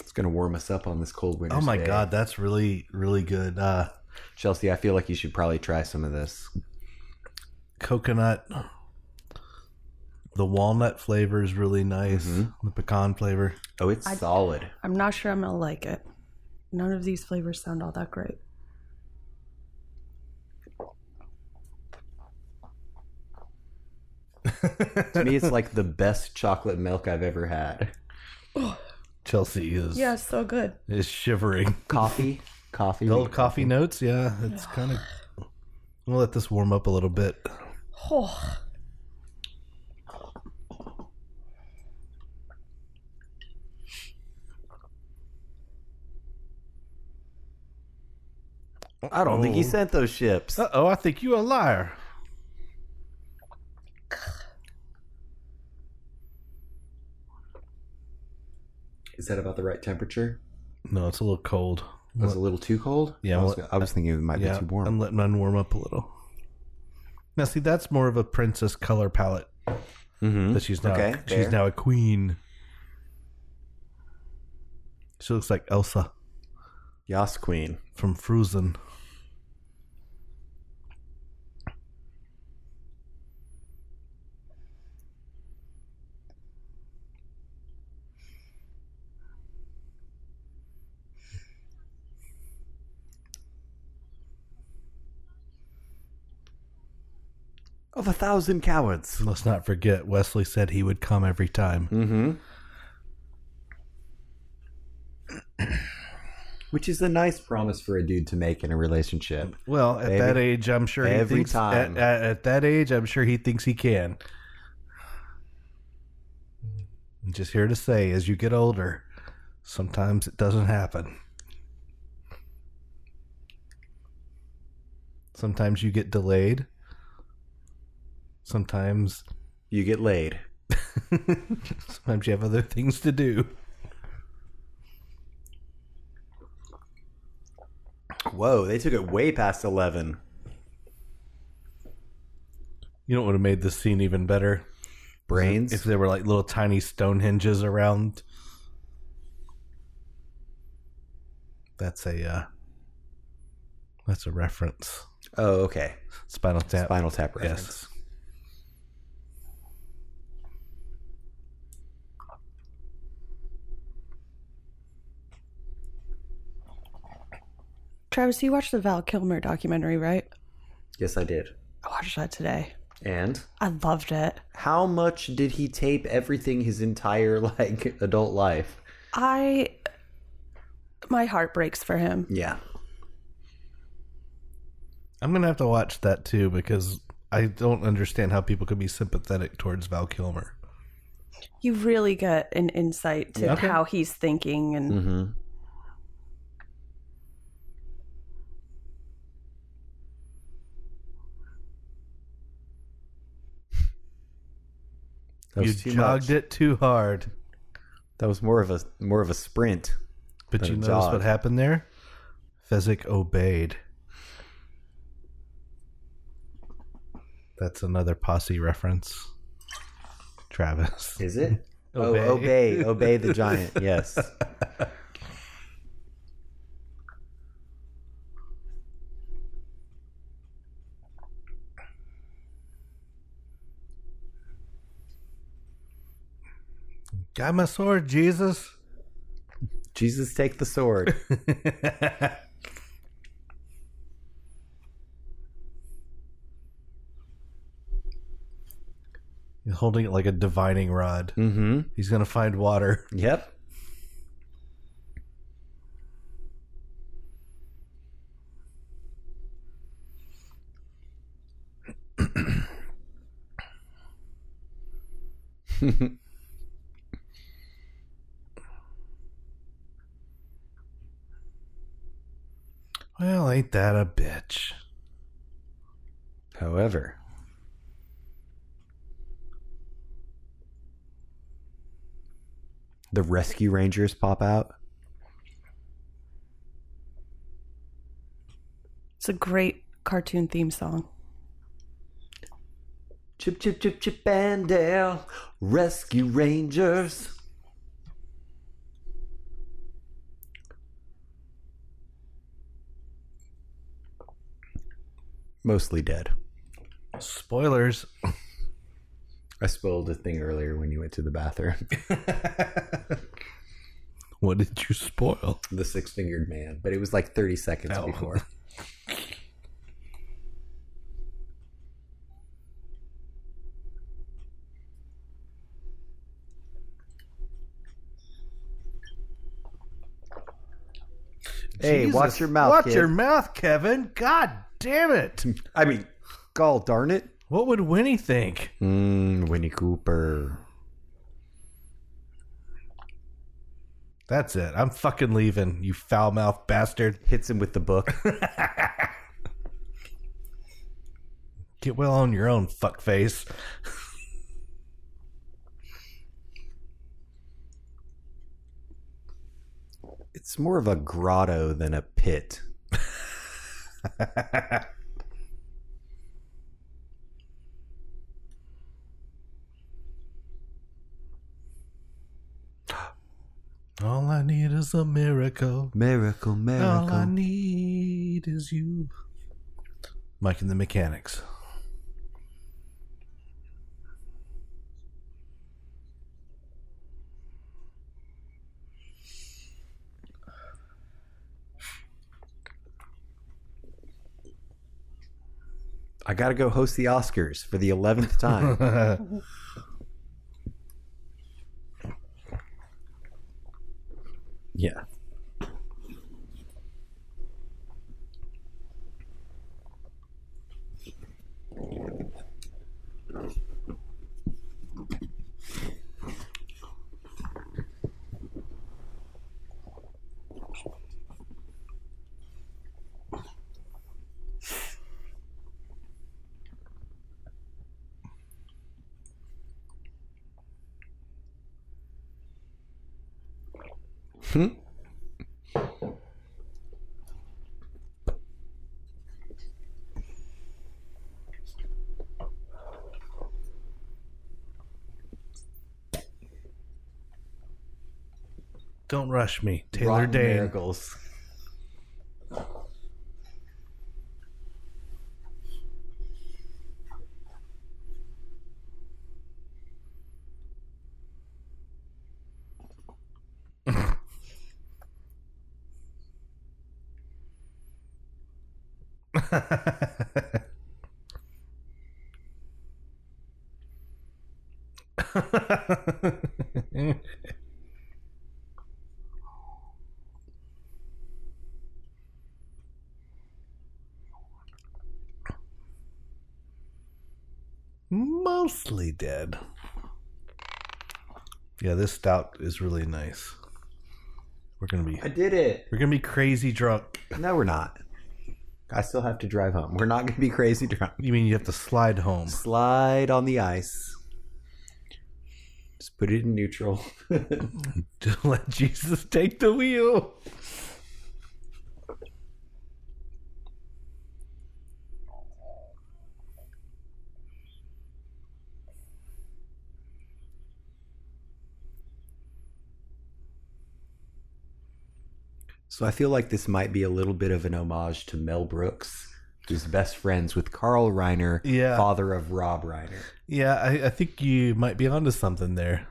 It's gonna warm us up on this cold winter. Oh my god, that's really really good. Uh, Chelsea! I feel like you should probably try some of this. coconut. The walnut flavor is really nice. Mhm. The pecan flavor. Oh, it's I- solid. I'm not sure I'm gonna like it. None of these flavors sound all that great. to me, it's like the best chocolate milk I've ever had. Chelsea is Yeah, it's so good. is shivering. Coffee, coffee, The old coffee notes, yeah, it's kind of. We'll let this warm up a little bit. Oh, I don't think he Oh. sent those ships. Uh oh, I think you a liar. Is that about the right temperature? No, it's a little cold. Was a little too cold? Yeah, I was, I was thinking it might yeah, be too warm. I'm letting mine warm up a little. Now, see, that's more of a princess color palette. mm-hmm. That she's now Okay, she's now a queen. She looks like Elsa Yas Queen. from Frozen. Of a thousand cowards. Let's not forget Wesley said he would come every time. Mm-hmm. Which is a nice promise for a dude to make in a relationship. Well, at Baby. that age, I'm sure he Every thinks time. At, at that age, I'm sure he thinks he can. I'm just here to say, as you get older, sometimes it doesn't happen. Sometimes you get delayed. Sometimes, You get laid. sometimes you have other things to do. Whoa, they took it way past 11. You know what would have made this scene even better? Brains? If there were like little tiny Stonehenges around. That's a uh that's a reference. oh, okay. Spinal Tap. Spinal Tap reference. Yes. Travis, you watched the Val Kilmer documentary, right? Yes, I did. I watched that today. And I loved it. how much did he tape everything his entire like adult life? I my heart breaks for him. Yeah. I'm gonna have to watch that too because I don't understand how people could be sympathetic towards Val Kilmer. You really get an insight to Okay. how he's thinking and Mm-hmm. That You jogged much. it too hard. That was more of a more of a sprint. But you notice jog. what happened there? Fezzik obeyed. That's another posse reference. Travis. Is it? Obey. Oh, obey, obey the giant. Yes. Got my sword, Jesus. Jesus, take the sword. He's holding it like a divining rod. mm-hmm. He's gonna find water. Yep. Well, ain't that a bitch? However, the rescue rangers pop out. it's a great cartoon theme song. Chip, chip, chip, chip, and Dale, rescue rangers. mostly dead. Spoilers. I spoiled a thing earlier when you went to the bathroom. what did you spoil? The six fingered man, but it was like 30 seconds oh. before. Hey, Jesus. watch your mouth. Watch kid. your mouth, Kevin. God damn it. I mean, gall darn it. What would Winnie think? Mmm, Winnie Cooper. That's it. I'm fucking leaving, you foul mouthed bastard. Hits him with the book. Get well on your own, fuckface. it's more of a grotto than a pit. All I need is a miracle. Miracle, miracle. All I need is you. Mike and the Mechanics. I got to go host the Oscars for the 11th time. yeah. Don't rush me, Taylor Rotten Dane. Miracles. Mostly dead. Yeah, this stout is really nice. We're gonna be I did it. we're gonna be crazy drunk. No, we're not. I still have to drive home. We're not going to be crazy drunk. You mean you have to slide home? Slide on the ice. Just put it in neutral. Just let Jesus take the wheel. So I feel like this might be a little bit of an homage to Mel Brooks, who's best friends with Carl Reiner, Yeah. father of Rob Reiner. Yeah, I, I think you might be onto something there.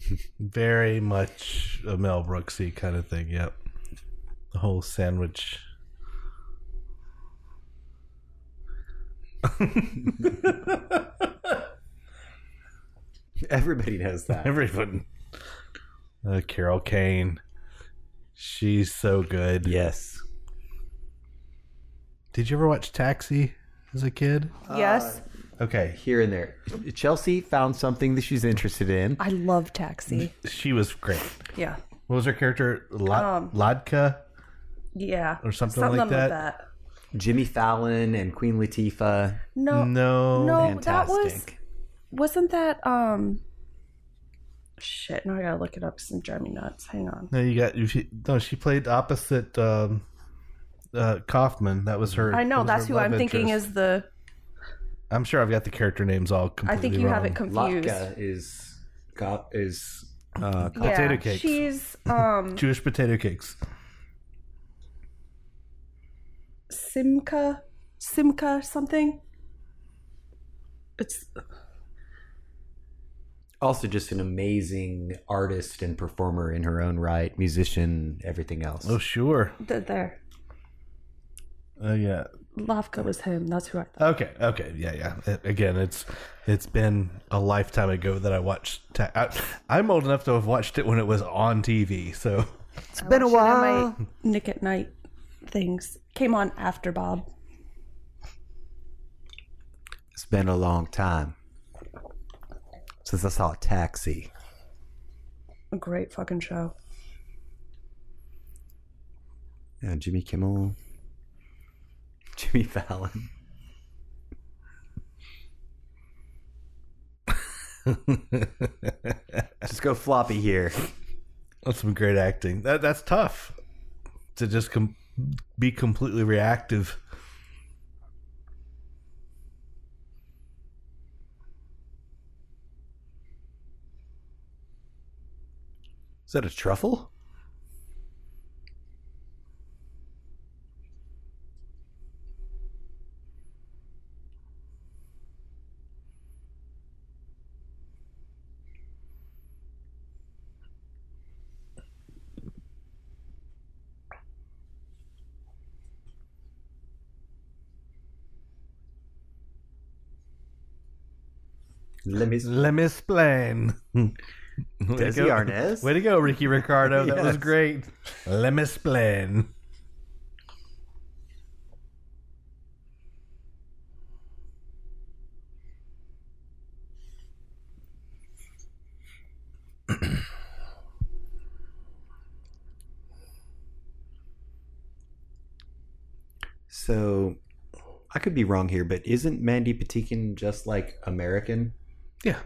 Very much a Mel Brooksy kind of thing. Yep, the whole sandwich. Everybody knows that. Everyone. Uh, Carol Kane. She's so good. yes. Did you ever watch Taxi as a kid? Yes, Okay. Here and there. Chelsea found something that she's interested in. I love Taxi. She was great. Yeah, What was her character? Lod- Um, Lodka? yeah, Or something like that? Jimmy Fallon and Queen Latifah. No, No. no, that was Fantastic. Wasn't that um. Shit! Now I gotta look it up some driving me nuts. Hang on. No, you got. She, no, she played opposite um, uh, Kaufman. That was her. I know that that's who I'm love thinking is the. I'm sure I've got the character names all I think you have it confused. Latka is got is uh, Yeah, Potato cakes. she's um Jewish potato cakes. Simca, Simca something. It's also just an amazing artist and performer in her own right, musician, everything else. Oh, sure. th- there. Oh yeah. Lafka was him. That's who I thought. Okay. Okay. Yeah. Yeah. It- again, it's it's been a lifetime ago that I watched. Ta- I, I'm old enough to have watched it when it was on TV. So It's been a Watched it while. my Nick at Night things came on after Bob. It's been a long time since I saw Taxi. A great fucking show. Yeah, Jimmy Kimmel, Jimmy Fallon. Just go floppy here. that's some great acting. That that's tough to just com- be completely reactive. Is that a truffle? Let me. Let me explain. Way to Desi go. Arnaz? Way to go, Ricky Ricardo. That was great. Let me explain. So, I could be wrong here, but isn't Mandy Patinkin just like American? Yeah.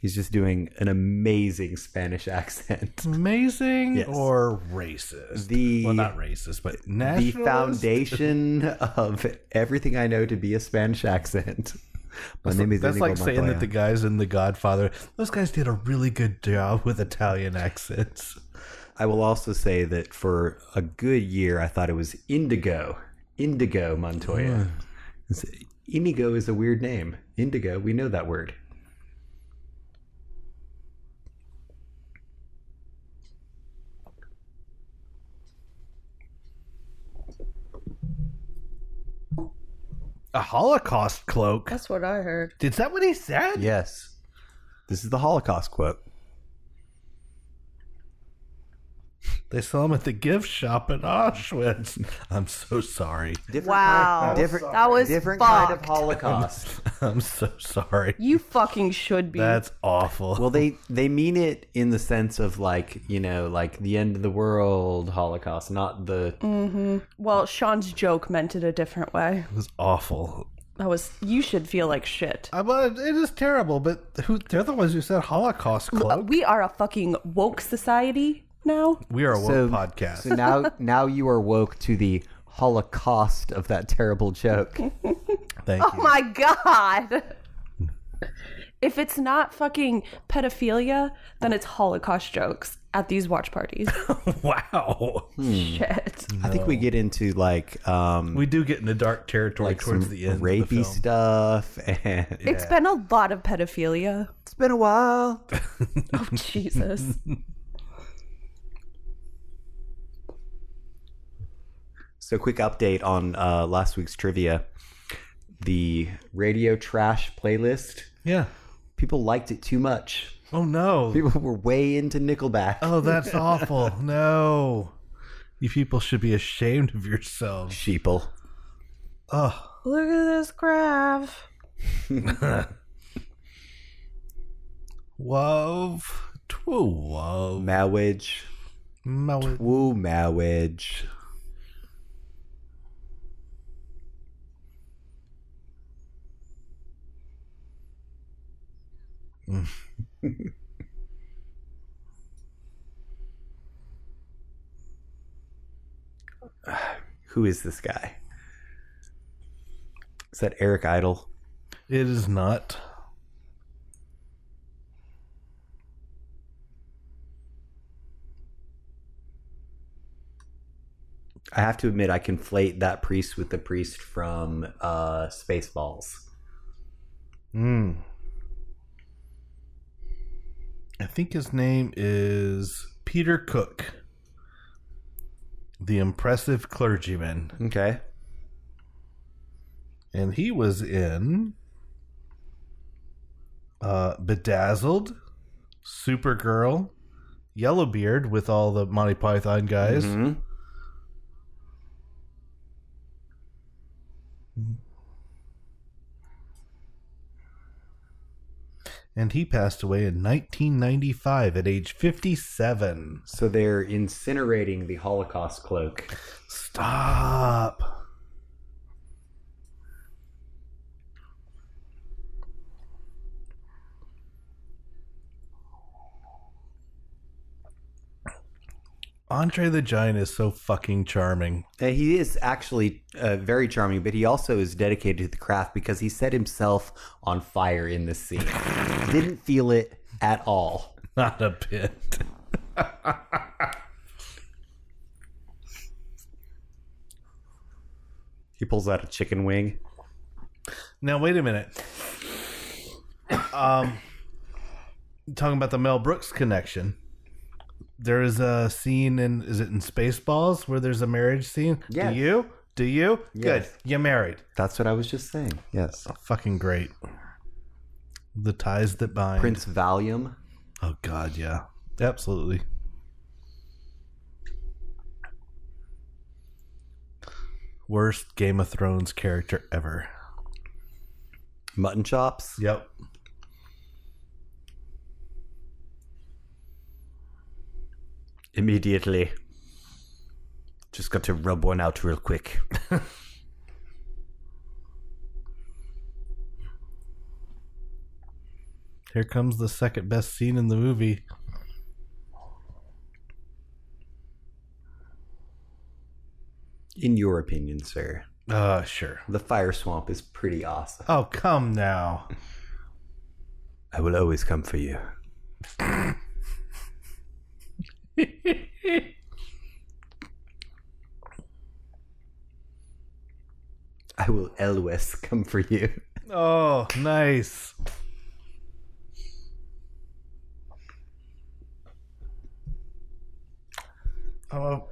He's just doing an amazing Spanish accent. Amazing Yes. or racist? The- well, not racist, but The foundation of everything I know to be a Spanish accent. My name is That's Inigo like saying that the guys in The Godfather, those guys did a really good job with Italian accents. I will also say that for a good year, I thought it was Indigo. Indigo Montoya. It's- Inigo is a weird name. Indigo, we know that word. A Holocaust cloak. That's what I heard. Is that what he said? Yes. This is the Holocaust quote. They sell them at the gift shop in Auschwitz. I'm so sorry. Different Wow. kind, different, That was different kind of. Holocaust. I'm so sorry. You fucking should be. That's awful. well, they they mean it in the sense of like you know like the end of the world Holocaust, not the mm-hmm. well, Sean's joke meant it a different way. it was awful. That was. You should feel like shit. I, well, it is terrible, but who? They're the ones who said Holocaust cloak. We are a fucking woke society now. We are a woke so podcast. So now now you are woke to the Holocaust of that terrible joke. Thank Oh you. my god. If it's not fucking pedophilia, then it's Holocaust jokes at these watch parties. wow. Shit. I think we get into like um We do get into dark territory like towards the end. of rapey the film. stuff and It's been a lot of pedophilia. it's been a while. Oh, Jesus. So quick update on uh last week's trivia. The radio trash playlist. Yeah. People liked it too much. Oh no. People were way into Nickelback. Oh, that's awful. No. You people should be ashamed of yourselves. Sheeple. Oh. Look at this graph. Wove. Twoo wove. Mowage. Mow- Woo mowage. Who is this guy? Is that Eric Idle? It is not. I have to admit, I conflate that priest with the priest from uh, Spaceballs. Hmm. I think his name is Peter Cook, the impressive clergyman. Okay. and he was in uh, Bedazzled, Supergirl, Yellowbeard with all the Monty Python guys. Mhm. And he passed away in 1995 at age 57. So they're incinerating the Holocaust cloak. Stop. Andre the Giant is so fucking charming. Uh, he is actually uh, very charming, but he also is dedicated to the craft because he set himself on fire in this scene. Didn't feel it at all. Not a bit. He pulls out a chicken wing. Now wait a minute. Um, talking about the Mel Brooks connection. There is a scene in is it in Spaceballs where there's a marriage scene? Yes. Do you? Do you? Good. Yes. You married. That's what I was just saying. Yes. Fucking great. The ties that bind. Prince Valium. Oh God, yeah, absolutely. Worst Game of Thrones character ever. Mutton chops. Yep. Immediately. Just got to rub one out real quick. Here comes the second best scene in the movie. In your opinion, sir, Uh, sure. the fire swamp is pretty awesome. Oh, come now. I will always come for you. I will always come for you. Oh, nice. Oh.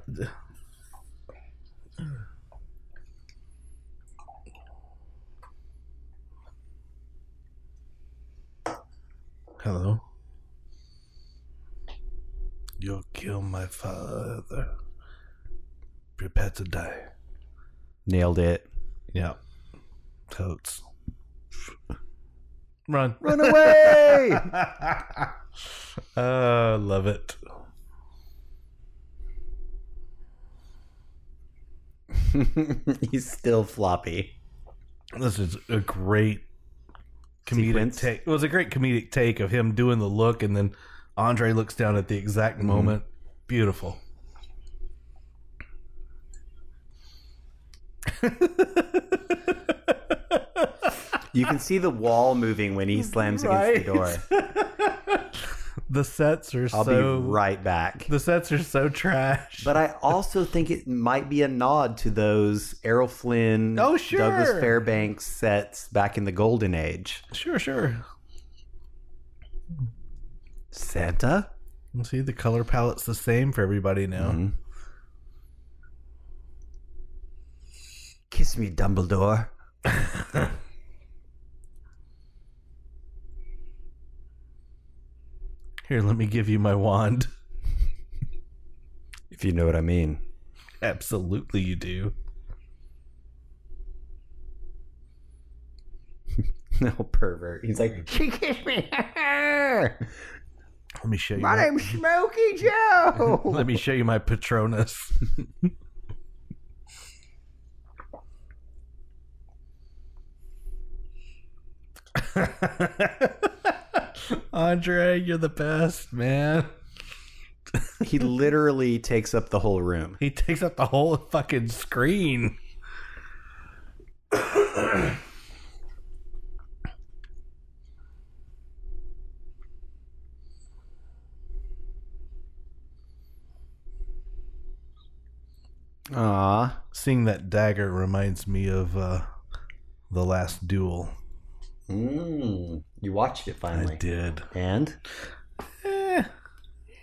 Hello. You'll kill my father. Prepare to die. Nailed it. Yeah. Totes. Run. Run away! Uh, love it. He's still floppy. This is a great comedic Sequence. take. It was a great comedic take of him doing the look, and then Andre looks down at the exact mm-hmm. moment. Beautiful. You can see the wall moving when he slams against the door. The sets are so. I'll so. be right back. The sets are so trash. But I also think it might be a nod to those Errol Flynn, Oh, sure. Douglas Fairbanks sets back in the Golden Age. sure, sure. Santa? See, the color palette's the same for everybody now. Mhm. Kiss me, Dumbledore. Here, let me give you my wand. If you know what I mean. Absolutely, you do. No oh, pervert. He's like, she kissed me. Let me show you. My name's Smokey Joe. Let me show you my Patronus. Andre, you're the best, man. he literally takes up the whole room. He takes up the whole fucking screen. Ah, Seeing that dagger reminds me of uh, the last duel. Mm, you watched it finally. I did. And? Eh,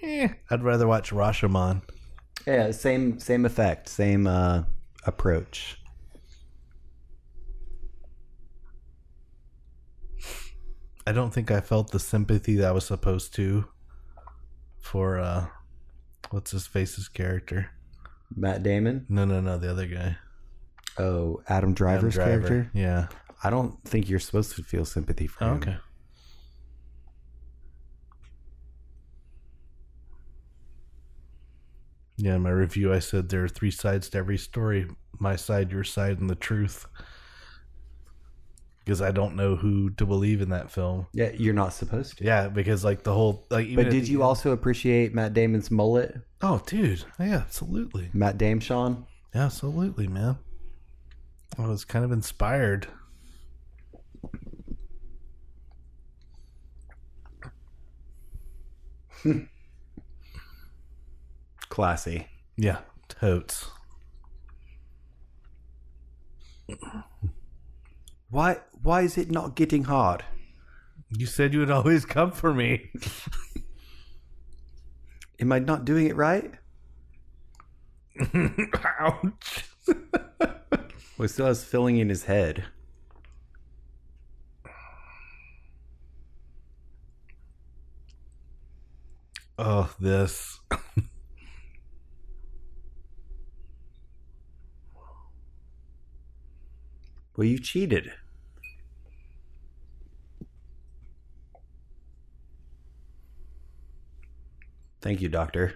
eh. I'd rather watch Rashomon. Yeah, same same effect, same uh, approach. I don't think I felt the sympathy that I was supposed to for uh what's his face's character. Matt Damon. No, no, no, the other guy. Oh, Adam Driver's Adam Driver. character. Yeah. I don't think you're supposed to feel sympathy for Oh, him. okay. Yeah, in my review I said there are three sides to every story. My side, your side, and the truth. Because I don't know who to believe in that film. Yeah, you're not supposed to. Yeah, because like the whole like even But did the you also appreciate Matt Damon's mullet? Oh, dude. Yeah, absolutely. Matt Dame Sean? Yeah, absolutely, man. I was kind of inspired. Classy. Yeah, totes. Why why is it not getting hard? You said you would always come for me. Am I not doing it right? Ouch. Well, he still has filling in his head. Oh, this. Well, you cheated. Thank you, Doctor.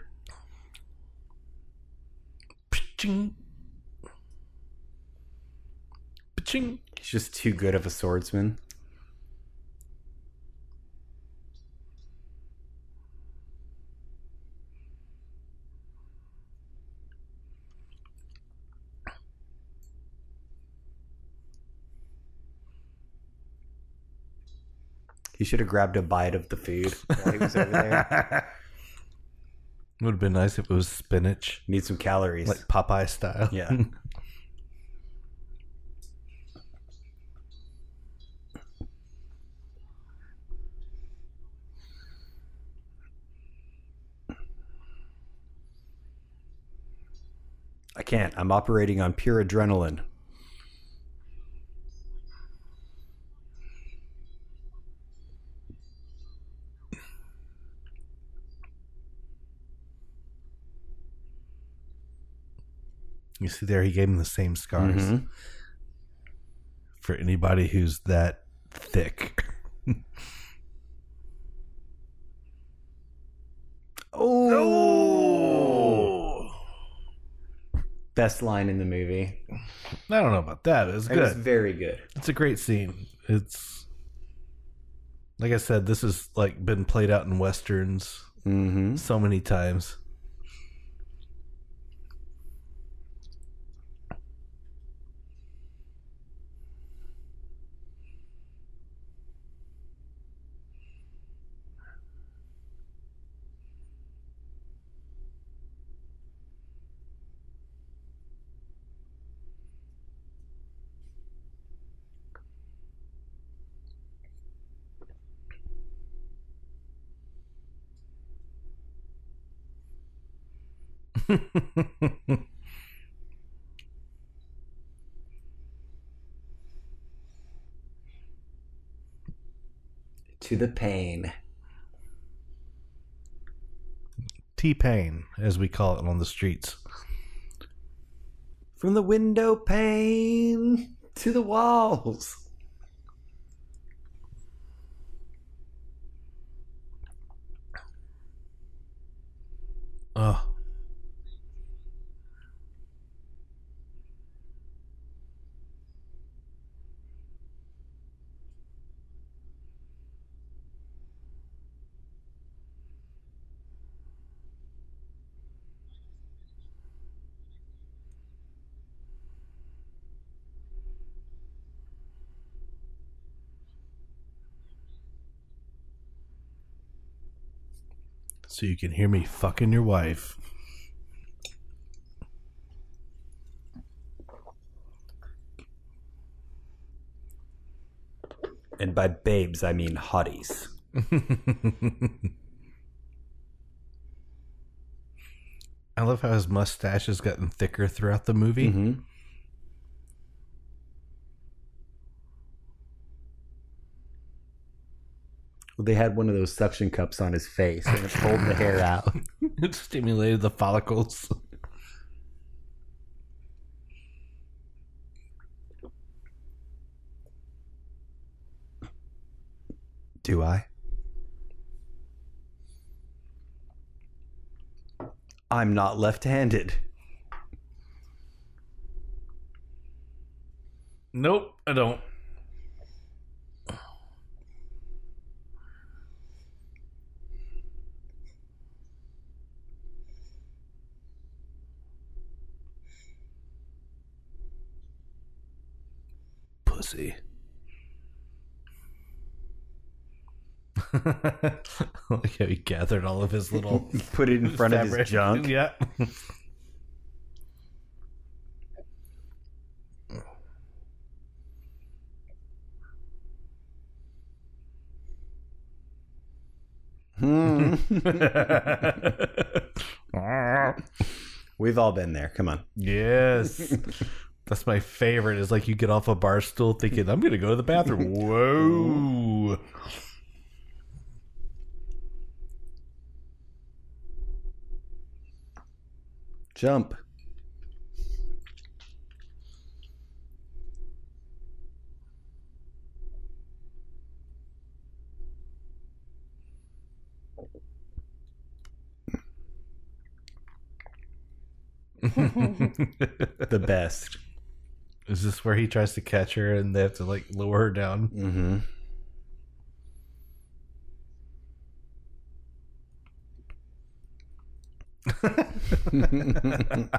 Ching. Ching. He's just too good of a swordsman. He should have grabbed a bite of the food while he was over there. Would have been nice if it was spinach, Need some calories. like Popeye style. Yeah. I can't. I'm operating on pure adrenaline. You see there, he gave him the same scars. Mhm. For anybody who's that thick. Oh. Best line in the movie. I don't know about that. It's It was good. very good. It's a great scene. It's like I said, this has like been played out in westerns Mm-hmm. so many times. To the pain. T Pain, as we call it on the streets. From the window pane to the walls. Oh. So you can hear me fucking your wife. And by babes, I mean hotties. I love how his mustache has gotten thicker throughout the movie. Mm-hmm. They had one of those suction cups on his face and it pulled the hair out. it stimulated the follicles. Do I? I'm not left handed. Nope, I don't. Pussy. like how he gathered all of his little Put it in front of his junk. Yeah. Hmm. We've all been there. Come on. Yes. That's my favorite. Is like you get off a bar stool thinking, I'm going to go to the bathroom. Whoa. Jump. the best. Is this where he tries to catch her and they have to like lower her down? Mm-hmm.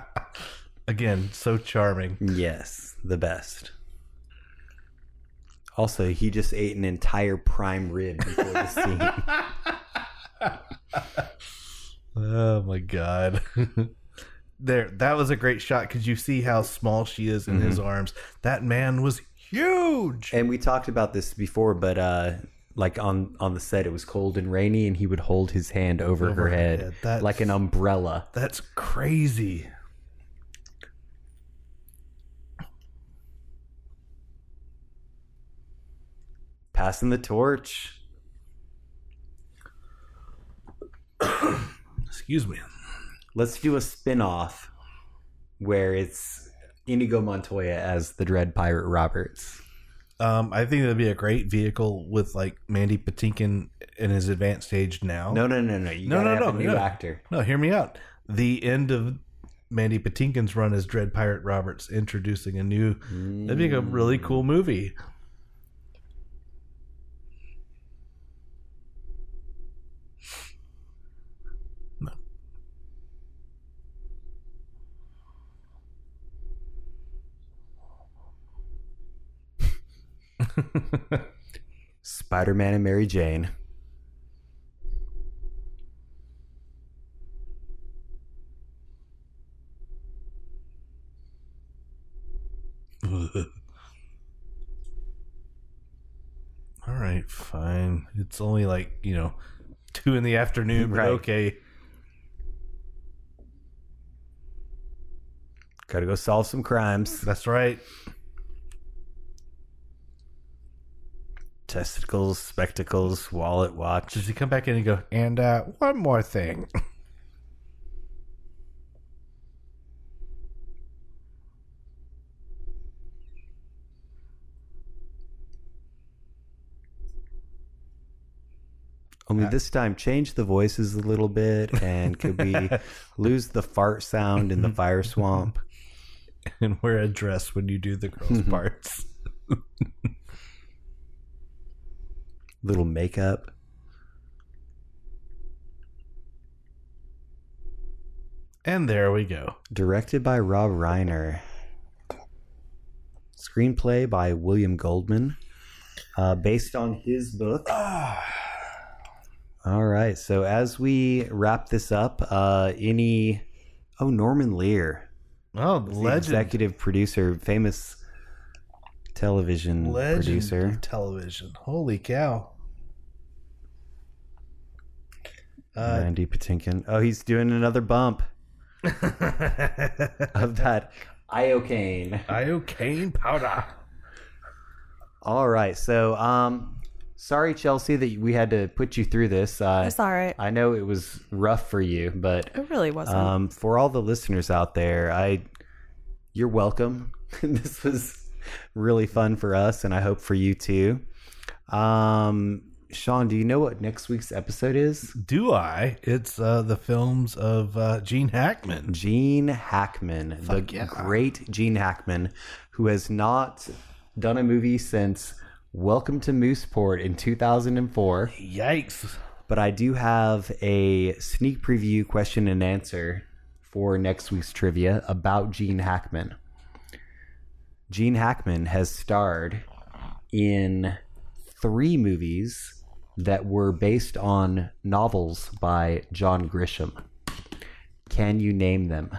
Again, so charming. Yes, the best. Also, he just ate an entire prime rib before the scene. Oh my god. there, that was a great shot because you see how small she is in his arms. That man was huge. And we talked about this before, but uh like on on the set it was cold and rainy and he would hold his hand over, Over her her head head. Like an umbrella. That's crazy. Passing the torch. Excuse me. Let's do a spin-off where it's Inigo Montoya as the Dread Pirate Roberts. Um, I think that'd be a great vehicle with like Mandy Patinkin in his advanced age now. No, no, no, no. You No, gotta no, have no, a new no. actor. No, hear me out. The end of Mandy Patinkin's run as Dread Pirate Roberts, introducing a new. That'd be a really cool movie. Spider-Man and Mary Jane. All right, fine. It's only like you know two in the afternoon, but Right. okay. Gotta go solve some crimes. That's right. Testicles, spectacles, wallet, watch. Does he come back in and go? And uh, one more thing. Only this time, change the voices a little bit, and could we lose the fart sound in the fire swamp? and wear a dress when you do the girls' parts. Little makeup. And there we go. Directed by Rob Reiner. Screenplay by William Goldman. Uh, based on his book. All right. So as we wrap this up, uh, any. Oh, Norman Lear, Oh, legend. executive producer, famous television legend producer. of television. Holy cow. Uh, Randy Patinkin. Oh, he's doing another bump of that iocane. iocane powder. All right. So, um, sorry, Chelsea, that we had to put you through this. Uh, It's all right. I know it was rough for you, but It really wasn't. um, for all the listeners out there, I you're welcome. this was really fun for us, and I hope for you too. Um, Sean, do you know what next week's episode is? Do I? It's uh, the films of uh, Gene Hackman. Gene Hackman, the yeah. great Gene Hackman, who has not done a movie since Welcome to Mooseport in 2004. Yikes! But I do have a sneak preview question and answer for next week's trivia about Gene Hackman. Gene Hackman has starred in three movies that were based on novels by John Grisham. Can you name them?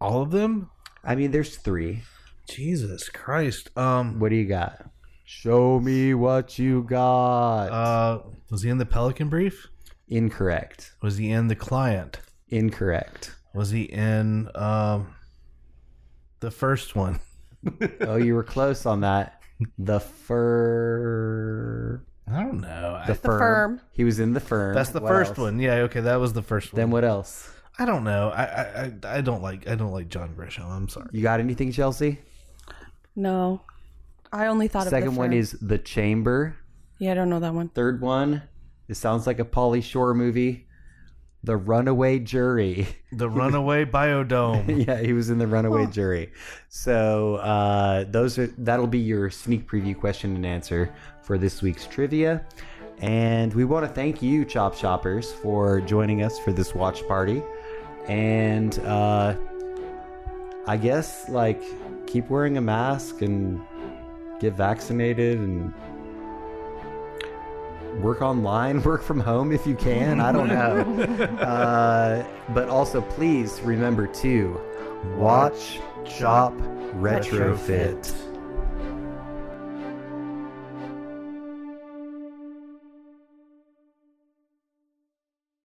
All of them? I mean, there's three. Jesus Christ! Um, What do you got? Show me what you got. uh, was he in the Pelican Brief? Incorrect. Was he in the Client? Incorrect. Was he in um, the first one? Oh, you were close on that. The fur. I don't know. The, I- firm. Firm. He was in the firm. that's the What first else? one. Yeah. Okay, that was the first one. Then what else? I don't know. I, I I I don't like I don't like John Grisham. I'm sorry. You got anything, Chelsea? no. I only thought of Second the one firm. is The Chamber. Yeah, I don't know that one. Third one, it sounds like a Pauly Shore movie. The Runaway Jury. The Runaway Biodome. yeah, he was in the Runaway Jury. So uh, those are that'll be your sneak preview question and answer for this week's trivia. And we want to thank you, Chop Shoppers, for joining us for this watch party. And uh, I guess like keep wearing a mask and get vaccinated and work online, work from home if you can. I don't know. uh, but also, please remember to watch, chop, retrofit.